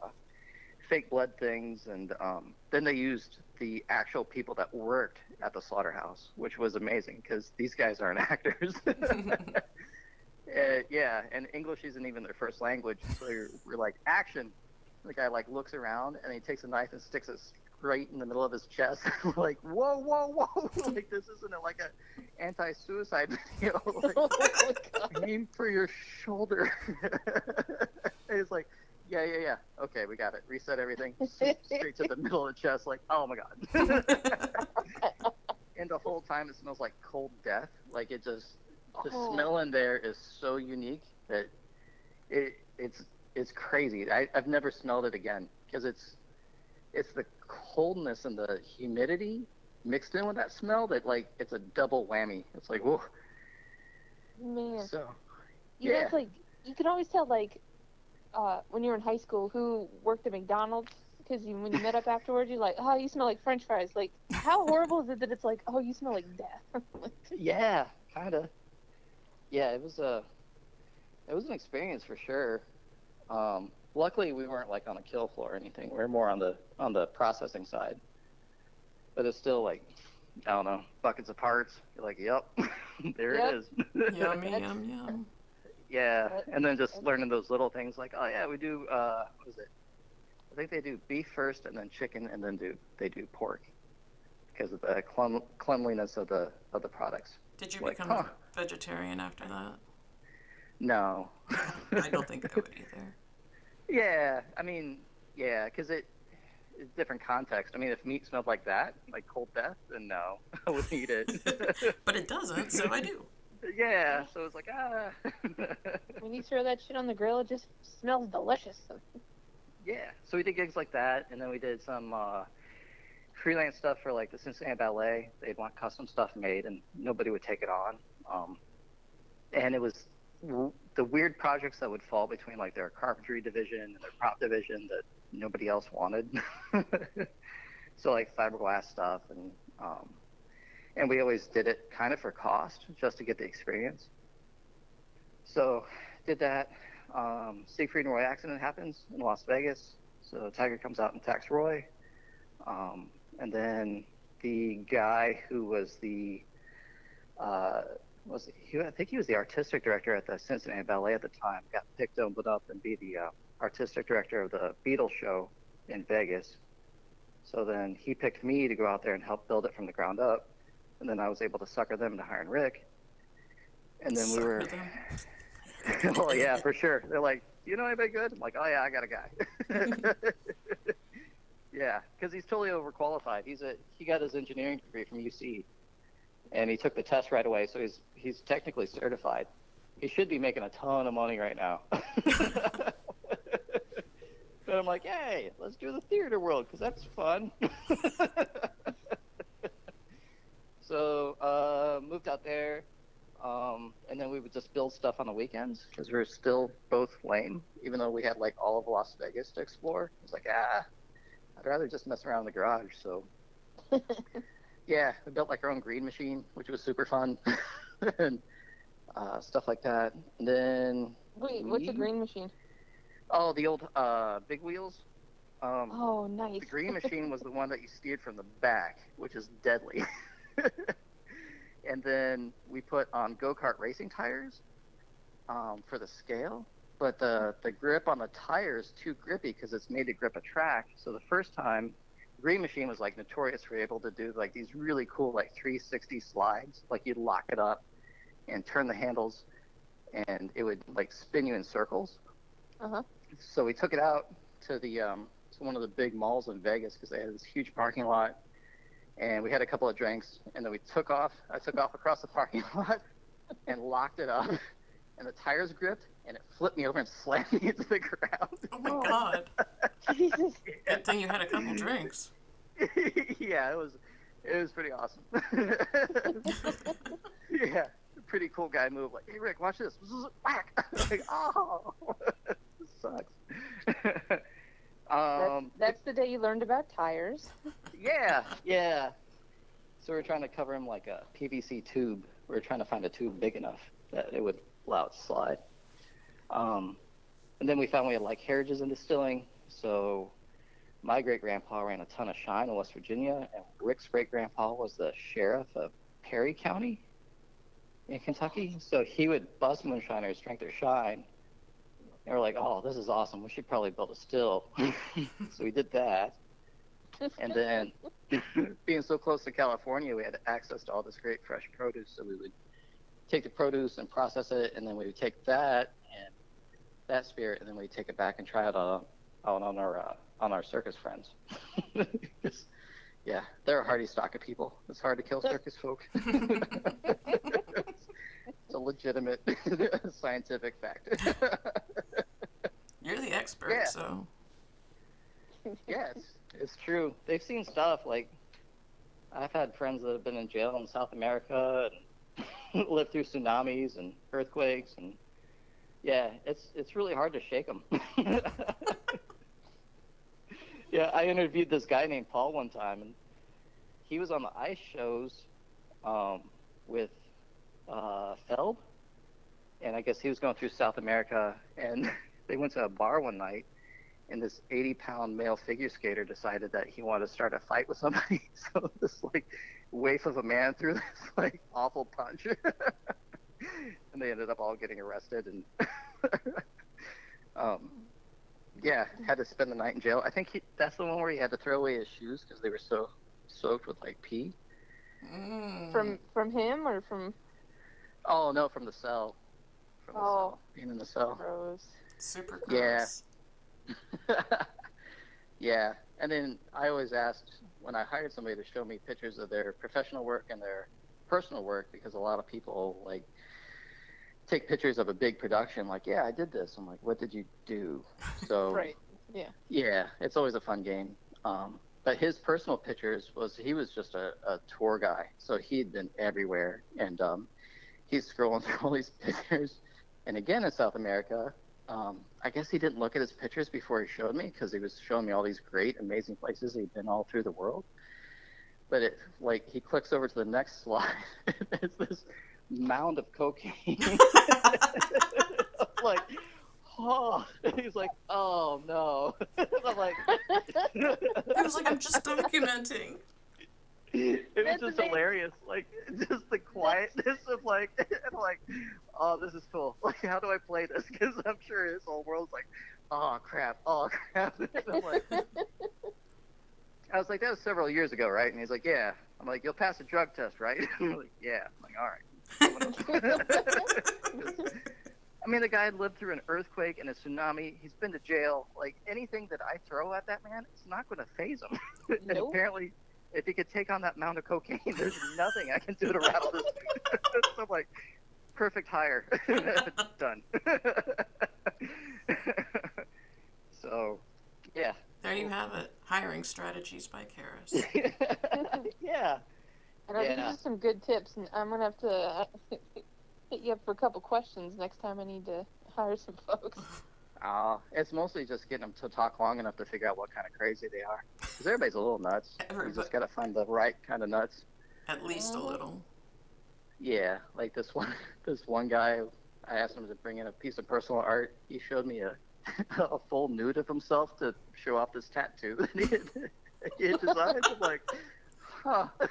fake blood things, and um, then they used the actual people that worked at the slaughterhouse, which was amazing because these guys aren't actors. Uh, yeah, and English isn't even their first language, so you're, we're like action. The guy like looks around and he takes a knife and sticks it straight in the middle of his chest. we're like, whoa, whoa, whoa! like this isn't a, like a anti-suicide video. like, Oh aim for your shoulder. and it's like, yeah, yeah, yeah. Okay, we got it. Reset everything. Straight to the middle of the chest. Like, oh my god. and the whole time it smells like cold death. Like it just the Oh. smell in there is so unique that it it's it's crazy. I, I've never smelled it again because it's it's the coldness and the humidity mixed in with that smell that like it's a double whammy. It's like whoa. Man. So You Yeah. it's like you can always tell like uh, when you're in high school who worked at McDonald's because you, when you met up afterwards, you're like, oh, you smell like French fries. Like, how horrible is it that it's like, oh, you smell like death? Yeah, kind of. Yeah, it was a it was an experience for sure. Um, luckily, we weren't like on the kill floor or anything. We are more on the on the processing side. But it's still like I don't know buckets of parts. You're like, yep, there Yep. it is. yum yum yum. yeah, That- and then just learning those little things like, oh yeah, we do. Uh, what is it? I think they do beef first, and then chicken, and then do they do pork because of the clean, cleanliness of the of the products. Did you Like, become huh. a vegetarian after that? No, I don't think I would either. Yeah, I mean, yeah, because it it's different context. I mean, if meat smelled like that, like cold death, then no, I wouldn't eat it. But it doesn't, so I do. yeah, so it's like ah. when you throw that shit on the grill, it just smells delicious. yeah, so we did gigs like that, and then we did some uh, freelance stuff for like the Cincinnati Ballet. They'd want custom stuff made, and nobody would take it on. Um, and it was w- the weird projects that would fall between like their carpentry division and their prop division that nobody else wanted. so like fiberglass stuff, and um, and we always did it kind of for cost, just to get the experience. So did that. Um, Siegfried and Roy accident happens in Las Vegas. So Tiger comes out and attacks Roy. Um, and then the guy who was the uh, was he, I think he was the artistic director at the Cincinnati Ballet at the time got picked to open up and be the uh, artistic director of the Beatles show in Vegas. So then he picked me to go out there and help build it from the ground up, and then I was able to sucker them into hiring Rick. And then we were well, yeah, for sure. They're like, you know anybody good?" I'm like, "Oh yeah, I got a guy." yeah, because he's totally overqualified. He's a he got his engineering degree from UC, and he took the test right away, so he's he's technically certified. He should be making a ton of money right now. but I'm like, "Hey, let's do the theater world because that's fun." so uh, moved out there. Um, and then we would just build stuff on the weekends because we were still both lame, even though we had like all of Las Vegas to explore. It was like, ah, I'd rather just mess around in the garage. So, yeah, we built like our own green machine, which was super fun, and uh, stuff like that. And then, Wait, what's a green machine? oh, the old uh, big wheels. Um, Oh, nice. the green machine was the one that you steered from the back, which is deadly. and then we put on go kart racing tires um, for the scale, but the the grip on the tire is too grippy because it's made to grip a track. So the first time, Green Machine was like notorious for able to do like these really cool like 360 slides. Like you'd lock it up and turn the handles, and it would like spin you in circles. Uh-huh. So we took it out to the um, to one of the big malls in Vegas because they had this huge parking lot, and we had a couple of drinks, and then we took off. I took off across the parking lot and locked it up, and the tires gripped, and it flipped me over and slammed me into the ground. Oh my god. Jesus. Good thing you had a couple drinks. yeah, it was it was pretty awesome. yeah, pretty cool guy move. Like, hey Rick, watch this. Whack. like, oh, this sucks. That's, um, that's the day you learned about tires. yeah, yeah. So we are trying to cover him like a PVC tube. We are trying to find a tube big enough that it would allow it to slide. Um, and then we found we had like heritages in distilling. So my great grandpa ran a ton of shine in West Virginia, and Rick's great grandpa was the sheriff of Perry County in Kentucky. So he would bust moonshiners, drink their shine. And we're like, oh, this is awesome. We should probably build a still. so we did that. And then, being so close to California, we had access to all this great fresh produce. So we would take the produce and process it, and then we would take that and that spirit, and then we'd take it back and try it on, out on our uh, on our circus friends. yeah, they're a hardy stock of people. It's hard to kill circus folk. it's a legitimate scientific fact. You're the expert, Yeah. so yes, it's, it's true. They've seen stuff like I've had friends that have been in jail in South America and lived through tsunamis and earthquakes and yeah, it's it's really hard to shake them. Yeah, I interviewed this guy named Paul one time and he was on the ice shows um, with uh, Feld and I guess he was going through South America and they went to a bar one night and this 80 pound male figure skater decided that he wanted to start a fight with somebody. So this like waif of a man threw this like awful punch, and they ended up all getting arrested and um, yeah, had to spend the night in jail. I think he, that's the one where he had to throw away his shoes because they were so soaked with like pee. mm. From from him or from Oh no, from the cell. From the Oh. cell. Being in the cell. Rose? super gross. Yeah. yeah, and then I always asked when I hired somebody to show me pictures of their professional work and their personal work because a lot of people like take pictures of a big production like yeah I did this I'm like what did you do so Right. Yeah. yeah it's always a fun game um, but his personal pictures was he was just a, a tour guy so he'd been everywhere and um, he's scrolling through all these pictures and again in South America um, I guess he didn't look at his pictures before he showed me because he was showing me all these great, amazing places he'd been all through the world. But it, like, he clicks over to the next slide. it's this mound of cocaine. I'm like, oh, he's like, oh no. I'm like, I was like I'm just documenting. it was That's just amazing. hilarious. Like just the quietness of like, and like, oh, this is cool. Like, how do I play this? Because I'm sure his whole world's like, oh crap, oh crap. And I'm like, I was like, that was several years ago, right? And he's like, yeah. I'm like, you'll pass a drug test, right? I'm like, yeah. I'm like, all right. I mean, the guy lived through an earthquake and a tsunami. He's been to jail. Like anything that I throw at that man, it's not going to phase him. and apparently, if he could take on that mound of cocaine, there's nothing I can do to rattle this. so I'm like, perfect hire. Done. so, yeah. There you have it. Hiring strategies by Carus. yeah. And these Yeah. are some good tips, and I'm gonna have to uh, hit you up for a couple questions next time I need to hire some folks. Uh, it's mostly just getting them to talk long enough to figure out what kind of crazy they are. Because everybody's a little nuts. Everybody. You just got to find the right kind of nuts. At least a little. Yeah, like this one, this one guy. I asked him to bring in a piece of personal art. He showed me a, a full nude of himself to show off this tattoo that he had, he had designed. I'm like, huh.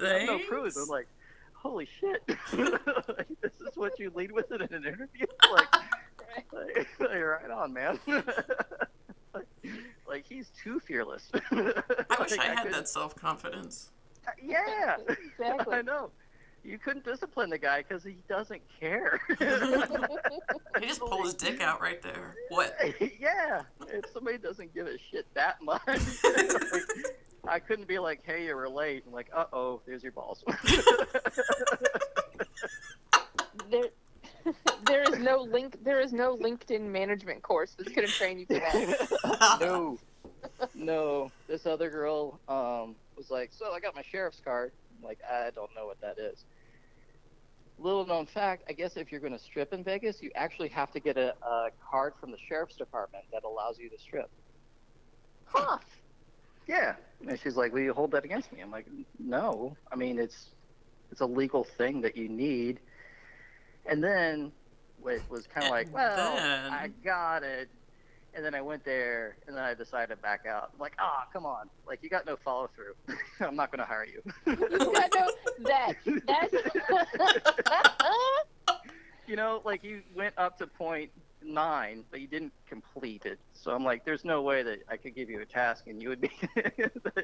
I'm no prude. I'm like, holy shit. Like, this is what you lead with it in an interview? Like, like, like, right on, man. like, like, he's too fearless. I wish Like, I had couldn't- that self confidence. Uh, yeah, Exactly. I know you couldn't discipline the guy because he doesn't care. he just pulled his dick out right there. What? Yeah. If somebody doesn't give a shit that much, like, I couldn't be like, "Hey, you're late." I'm like, "Uh oh, there's your balls." there, there is no link. There is no LinkedIn management course that's going to train you for that. no, no. This other girl um, was like, "So I got my sheriff's card." I'm like, I don't know what that is. Little known fact, I guess if you're going to strip in Vegas, you actually have to get a, a card from the sheriff's department that allows you to strip. Huh. Yeah. And she's like, "Will you hold that against me?" I'm like, "No. I mean, it's it's a legal thing that you need." And then it was kind of like, "Well, then- I got it." And then I went there, and then I decided to back out. I'm like, "Ah, come on! Like, you got no follow through. I'm not going to hire you." yeah, no, that that's you know, like you went up to point nine, but you didn't complete it. So I'm like, "There's no way that I could give you a task and you would be."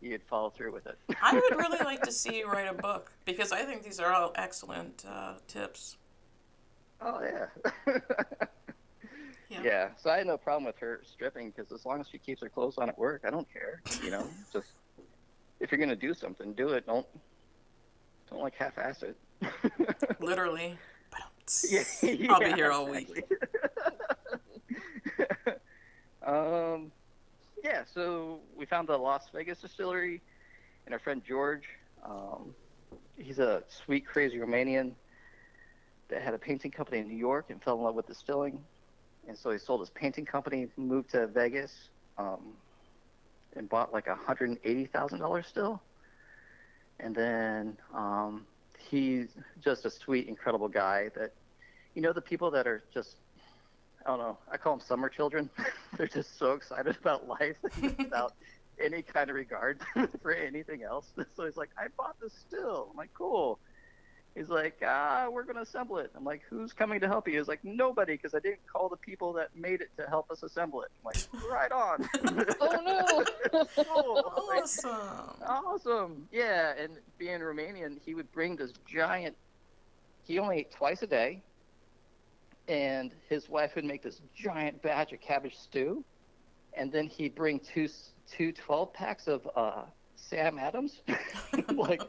You'd follow through with it. I would really like to see you write a book because I think these are all excellent uh, tips. Oh yeah. Yeah. yeah. So I had no problem with her stripping because as long as she keeps her clothes on at work, I don't care. You know, just if you're gonna do something, do it. Don't don't like half-ass it. Literally. yeah, I'll be here all week. um, yeah. So we found the Las Vegas distillery, and our friend George. Um, he's a sweet, crazy Romanian that had a painting company in New York and fell in love with distilling. And so he sold his painting company, moved to Vegas, um, and bought like hundred and eighty thousand dollars still. And then um, he's just a sweet, incredible guy. That you know the people that are just I don't know. I call them summer children. They're just so excited about life without any kind of regard for anything else. So he's like, I bought this still. I'm like, cool. He's like, ah, we're going to assemble it. I'm like, who's coming to help you? He's like, nobody, because I didn't call the people that made it to help us assemble it. I'm like, right on. oh no. cool. Like, Awesome. awesome. Yeah, and being Romanian, he would bring this giant. He only ate twice a day, and his wife would make this giant batch of cabbage stew, and then he'd bring two two 12 packs of uh, Sam Adams. like,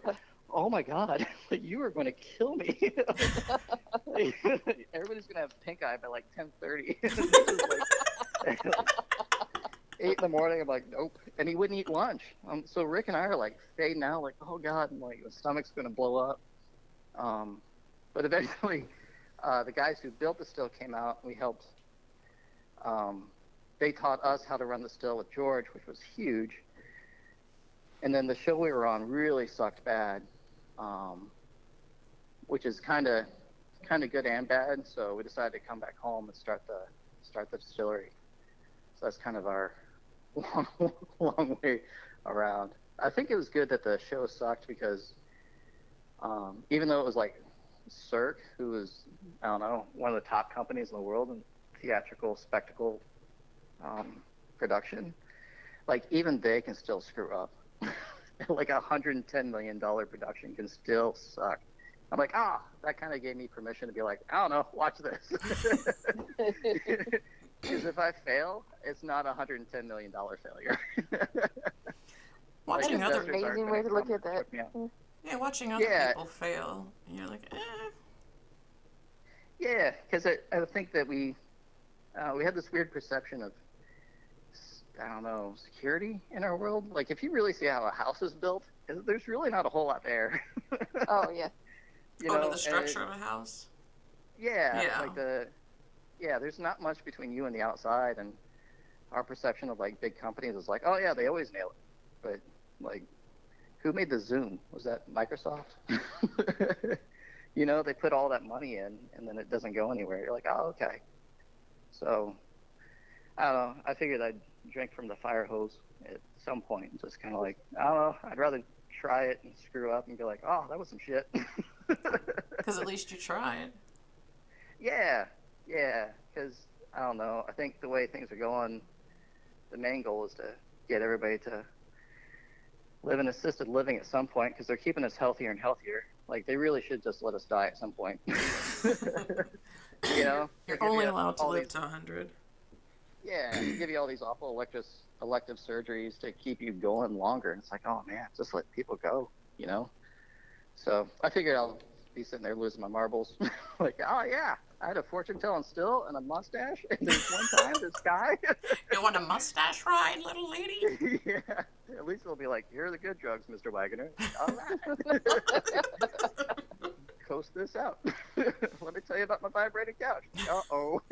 oh my God, you are going to kill me. Everybody's going to have pink eye by like 10:30. Like- eight in the morning. I'm like, nope. And he wouldn't eat lunch. Um, so Rick and I are like fading out, like, oh god, and like the stomach's gonna blow up. Um, but eventually, uh, the guys who built the still came out. and We helped. Um, they taught us how to run the still with George, which was huge. And then the show we were on really sucked bad, um, which is kind of kind of good and bad. So we decided to come back home and start the start the distillery. So that's kind of our long, long way around. I think it was good that the show sucked because um, even though it was like Cirque, who was I don't know one of the top companies in the world in theatrical spectacle um, production, like even they can still screw up. like a hundred and ten million dollar production can still suck. I'm like, ah, that kind of gave me permission to be like, I don't know, watch this. Because if I fail, it's not a hundred and ten million dollar failure. Watching Like, other Amazing way to look at that. check yeah, watching other Yeah. people fail, and you're like, eh. Yeah, because I, I think that we uh, we have this weird perception of s- I don't know security in our world. Like if you really see how a house is built, there's really not a whole lot there. oh yeah. you oh, know, the and- structure of a house. Yeah, Yeah. like the yeah, there's not much between you and the outside, and our perception of like big companies is like, oh yeah, they always nail it, but like, who made the Zoom? Was that Microsoft? you know, they put all that money in, and then it doesn't go anywhere. You're like, oh okay. So, I don't know. I figured I'd drink from the fire hose at some point, and just kind of like, I don't know. I'd rather try it and screw up and be like, oh, that was some shit. Because at least you tried. Yeah, yeah, because I don't know. I think the way things are going, the main goal is to get everybody to live in assisted living at some point because they're keeping us healthier and healthier. Like they really should just let us die at some point. you know, You're only allowed to live these- to 100. Yeah, they give you all these awful elective elective surgeries to keep you going longer. And it's like, oh man, just let people go. You know. So I figured I'll be sitting there losing my marbles. like, oh yeah, I had a fortune telling still and a mustache. And there's one time this guy. You want a mustache ride, little lady? yeah. At least it'll be like, here are the good drugs, Mr. Wagoner. All right. Coast this out. Let me tell you about my vibrating couch. Uh oh.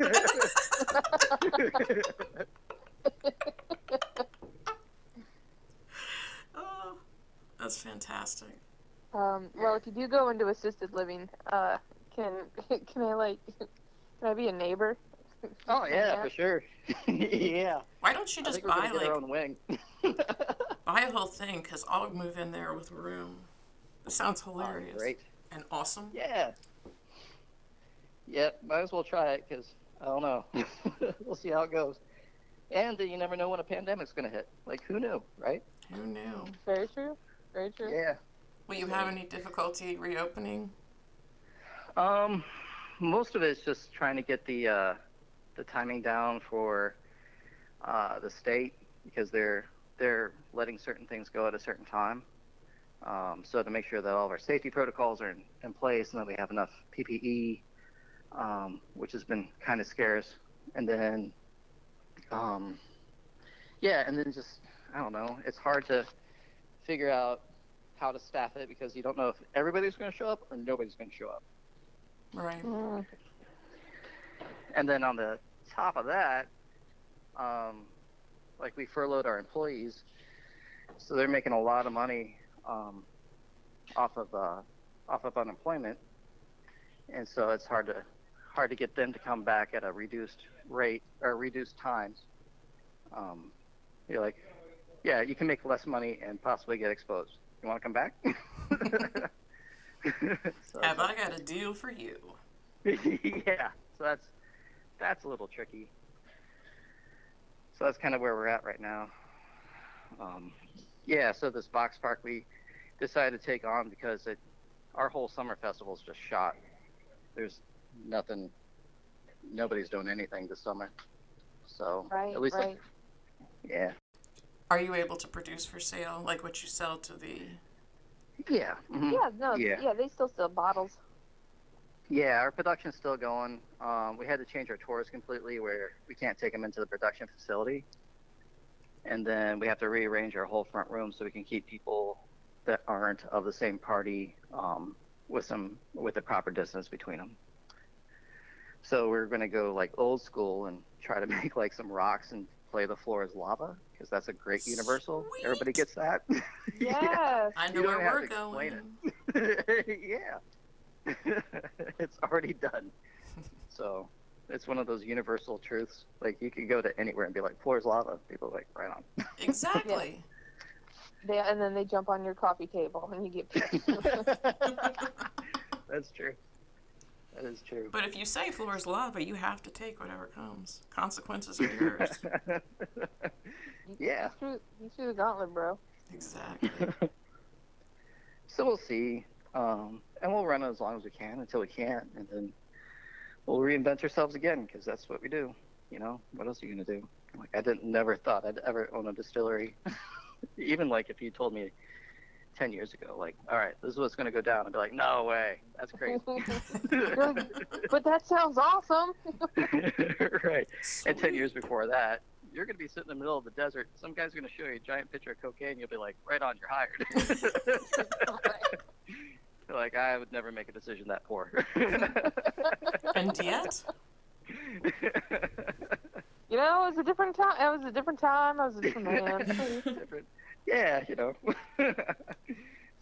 Oh, that's fantastic. Um, well, if you do go into assisted living, uh, can can I like can I be a neighbor? oh yeah, for sure. yeah. Why don't you just buy gonna our like own wing. buy a whole thing? Cause I'll move in there with a room. It sounds Oh, hilarious great. And awesome. Yeah. Yeah, might as well try it because I don't know. we'll see how it goes. And you never know when a pandemic's going to hit. Like, who knew, right? Who knew? Very true. Very true. Yeah. Will you have any difficulty reopening? Um, most of it's just trying to get the uh, the timing down for uh, the state because they're they're letting certain things go at a certain time. Um, so to make sure that all of our safety protocols are in, in place and that we have enough PPE, um, which has been kind of scarce, and then um, yeah, and then just I don't know, it's hard to figure out how to staff it because you don't know if everybody's going to show up or nobody's going to show up. Right. Mm, And then on the top of that, um, like we furloughed our employees, so they're making a lot of money um, off of uh, off of unemployment, and so it's hard to hard to get them to come back at a reduced rate or reduced times. Um, you're like, yeah, you can make less money and possibly get exposed. You want to come back? So Have I got a deal for you? yeah, so that's that's a little tricky. So that's kind of where we're at right now. Um, yeah, so this box park we decided to take on because it our whole summer festival is just shot. There's nothing, nobody's doing anything this summer. So right. at least, right. yeah, Are you able to produce for sale like what you sell to the? yeah, mhm. Yeah. No. Yeah. Yeah. They still sell bottles. Yeah, our production's still going. Um, we had to change our tours completely where we can't take them into the production facility. And then we have to rearrange our whole front room so we can keep people that aren't of the same party um, with some with the proper distance between them. So we're going to go like old school and try to make like some rocks and play the floor as lava because that's a great universal. Everybody gets that. Yes. I know where we're to going. yeah. it's already done. So it's one of those universal truths. Like you could go to anywhere and be like, floor's lava. People are like, right on. Exactly. They, and then they jump on your coffee table and you get pissed. That's true. That is true. But if you say floor's lava, you have to take whatever comes. Consequences are yours. yeah. You threw, you threw the gauntlet, bro. exactly. So we'll see. Um, and we'll run it as long as we can until we can't. And then we'll reinvent ourselves again because that's what we do. You know, what else are you going to do? Like, I didn't never thought I'd ever own a distillery. Even like if you told me 10 years ago, like, all right, this is what's going to go down, I'd be like, no way. That's crazy. But that sounds awesome. right. And 10 years before that, you're going to be sitting in the middle of the desert. Some guy's going to show you a giant picture of cocaine. You'll be like, right on, you're hired. You're like, I would never make a decision that poor. And yet, You know, it was a different time. It was a different time. I was a different man. different. Yeah, you know.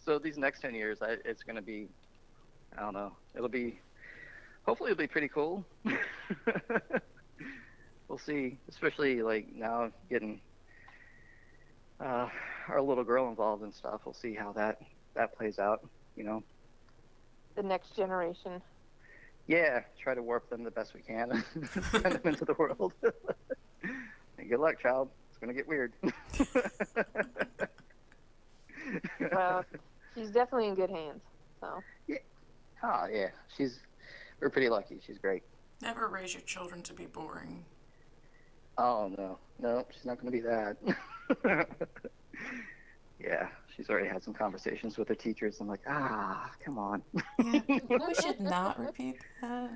so these next 10 years, I, it's going to be, I don't know, it'll be, hopefully it'll be pretty cool. we'll see, especially like now getting uh, our little girl involved and stuff. We'll see how that, that plays out, you know. The next generation. Yeah, try to warp them the best we can and send them into the world. and good luck, child. It's going to get weird. Well, she's definitely in good hands. So Oh yeah, she's we're pretty lucky. She's great. never raise your children to be boring. Oh no, no, she's not going to be that. yeah, she's already had some conversations with her teachers. I'm like, ah, come on. Yeah. we should not repeat that.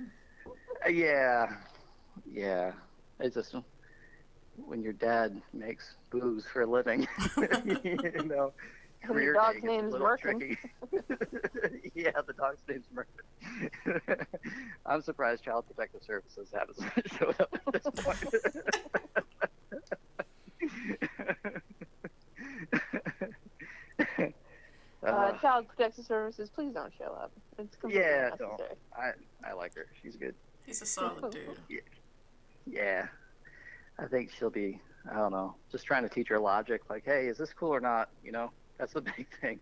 Uh, yeah, yeah. It's just when your dad makes booze for a living, you know. And the dog's day gets name's little Merkin. yeah, the dog's name's Merkin. I'm surprised Child Protective Services haven't showed up at this point. Uh, Uh, Child Protective Services, please don't show up. It's completely Yeah, don't. unnecessary. I I like her. She's good. He's a solid dude. Yeah. yeah, I think she'll be, I don't know, just trying to teach her logic. Like, hey, is this cool or not? You know, that's the big thing.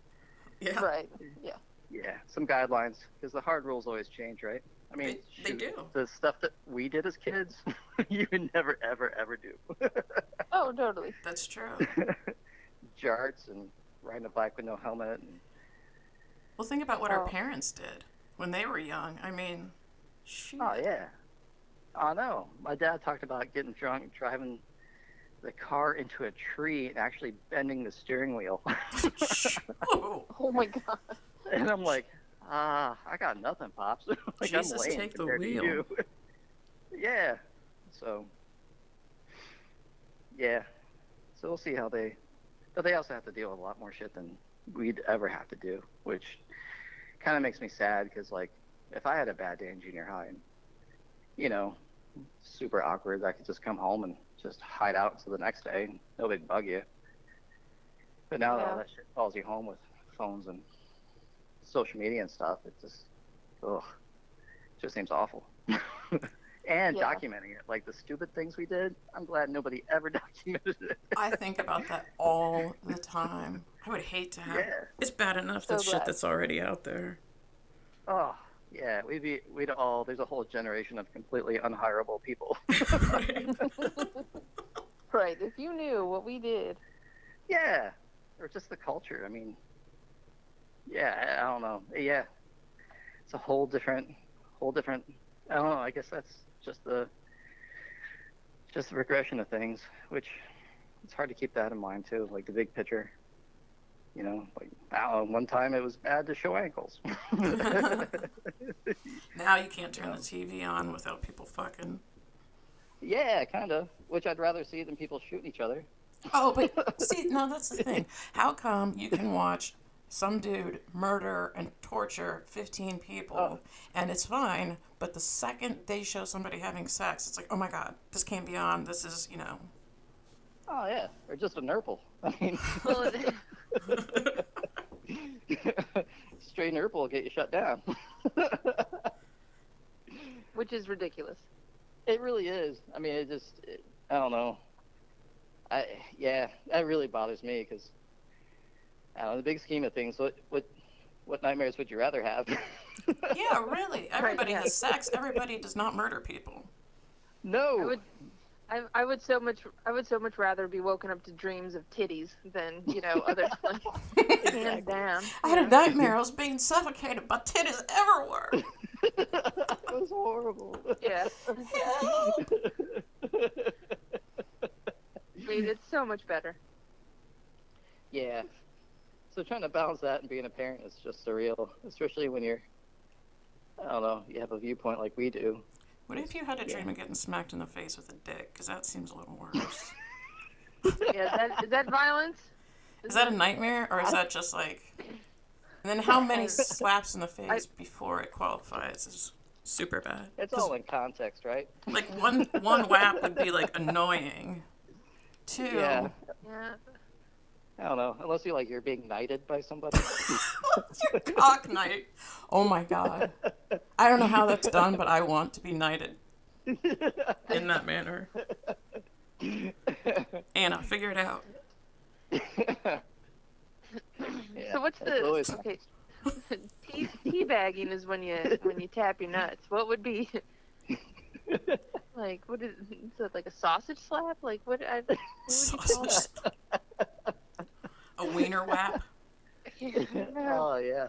Yeah. Right. Yeah. Yeah, some guidelines because the hard rules always change, right? I mean, They- they do. The stuff that we did as kids, you would never, ever, ever do. Oh, totally. That's true. Jarts and riding a bike with no helmet. And, Well, think about what our parents did when they were young. I mean, shoot. oh yeah, I know. My dad talked about getting drunk, driving the car into a tree, and actually bending the steering wheel. Oh, Oh my god. And I'm like, ah, I got nothing, pops. like Jesus, I'm take the wheel. yeah. So. Yeah. So we'll see how they, but they also have to deal with a lot more shit than we'd ever have to do, which kind of makes me sad because like, if I had a bad day in junior high, and, you know, super awkward, I could just come home and just hide out until the next day. and Nobody'd bug you. But now that all that shit follows you home with phones and social media and stuff, it just, ugh, just seems awful. and Yeah. documenting it, like the stupid things we did, I'm glad nobody ever documented it. I think about that all the time. I would hate to have. Yeah. It's bad enough So that shit that's already out there. Oh, yeah, we'd be, we'd all, there's a whole generation of completely unhireable people. Right. If you knew what we did. yeah, or just the culture. I mean, yeah, I I don't know. Yeah, it's a whole different, whole different. I don't know. I guess that's just the, just the regression of things, which it's hard to keep that in mind too. Like the big picture. You know, like I one time it was bad to show ankles. Now you can't turn the TV on without people fucking. yeah, kind of. Which I'd rather see than people shooting each other. Oh, but see, no, that's the thing. How come you can watch some dude murder and torture 15 people Oh. and it's fine, but the second they show somebody having sex, it's like, oh my god, this can't be on. This is, you know. Oh yeah, or just a nurple. I mean, straight nurple will get you shut down. which is ridiculous. It really is. I mean, it just, it, I don't know. I yeah, that really bothers me because, I don't know, the big scheme of things, what what what nightmares would you rather have? Yeah, really. Everybody yeah. has sex. Everybody does not murder people. no. I would, I, I would so much, I would so much rather be woken up to dreams of titties than you know other like, hands down. I had a nightmare. I was being suffocated by titties everywhere. it was horrible. Yeah, I mean it's so much better. yeah. So trying to balance that and being a parent is just surreal, especially when you're, I don't know, you have a viewpoint like we do. What if you had a dream of getting smacked in the face with a dick? Because that seems a little worse. Yeah, is that, is that violence? Is that a nightmare, or is that just like? And then how many slaps in the face before it qualifies is super bad. It's all in context, right? like one one whap would be like annoying. Two, Yeah. Yeah. I don't know, unless you like you're being knighted by somebody. your cock knight. Oh my god. I don't know how that's done, but I want to be knighted in that manner. Anna, figure it out. Yeah, So what's that's the always- okay? tea, teabagging is when you when you tap your nuts. What would be like? What is, is that like a sausage slap? Like what? I, what would you call Sausage. A wiener whap. that? oh yeah,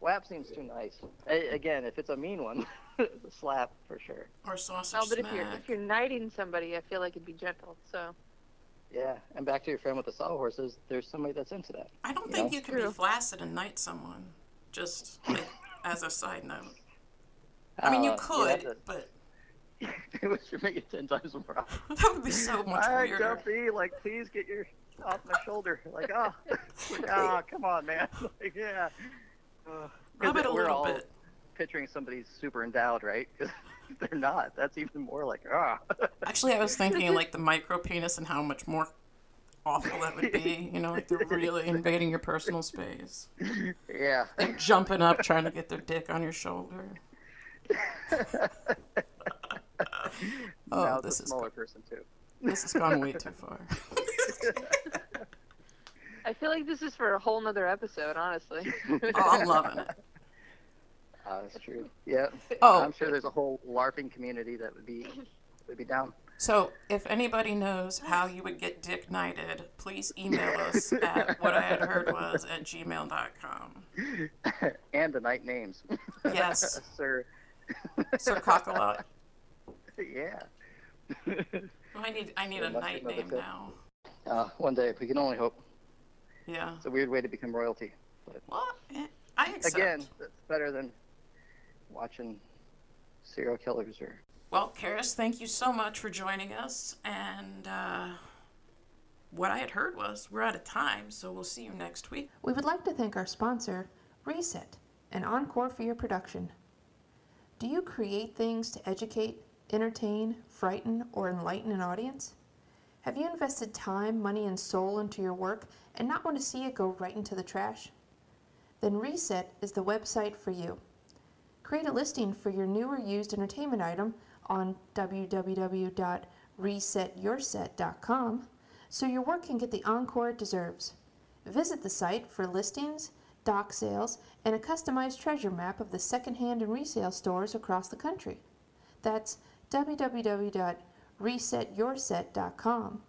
WAP seems too nice. A- again, if it's a mean one, it's a slap for sure. Or sausage No, but if you're if you're knighting somebody, I feel like it'd be gentle. So Yeah, and back to your friend with the sawhorses. There's somebody that's into that. I don't You think know? you can be flaccid and knight someone. Just like, as a side note. I mean, you Uh, could, yeah, but that should make it ten times more. that would be so much All right, weirder. Duffy, like, please get your off my shoulder. Like, oh, oh, come on, man. Like, yeah. Uh, 'cause Rub it a we're little all bit. Picturing somebody super endowed, right? Because they're not. That's even more like, ah. Actually, I was thinking like the micro penis and how much more awful that would be. You know, like they're really invading your personal space. yeah. Like jumping up, trying to get their dick on your shoulder. Oh, now this it's a is smaller person too. this has gone way too far. I feel like this is for a whole nother episode, honestly. Oh, I'm loving it. Uh, that's true. Yeah. Oh. I'm sure there's a whole LARPing community that would be would be down. So, if anybody knows how you would get dick knighted, please email us at what I had heard was at gmail.com. and the knight names. Yes. Sir. Sir Cockalot. yeah. I need I need a There must be knight name tip. now. Uh, one day, we can only hope. Yeah. It's a weird way to become royalty. But Well, eh, I accept. again, it's better than watching serial killers or. Well, Carus, thank you so much for joining us. And uh, what I had heard was we're out of time, so we'll see you next week. We would like to thank our sponsor, Reset, an encore for your production. Do you create things to educate, entertain, frighten, or enlighten an audience? Have you invested time, money, and soul into your work and not want to see it go right into the trash? Then Reset is the website for you. Create a listing for your new or used entertainment item on www.resetyourset.com so your work can get the encore it deserves. Visit the site for listings, dock sales, and a customized treasure map of the secondhand and resale stores across the country. That's www.resetyourset.com.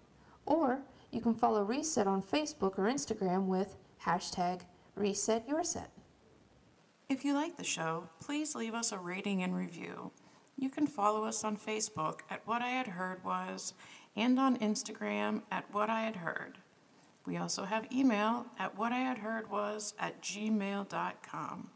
Or you can follow Reset on Facebook or Instagram with hashtag ResetYourSet. If you like the show, please leave us a rating and review. You can follow us on Facebook at What I Had Heard Was and on Instagram at What I Had Heard. We also have email at What I Had Heard Was at gmail.com.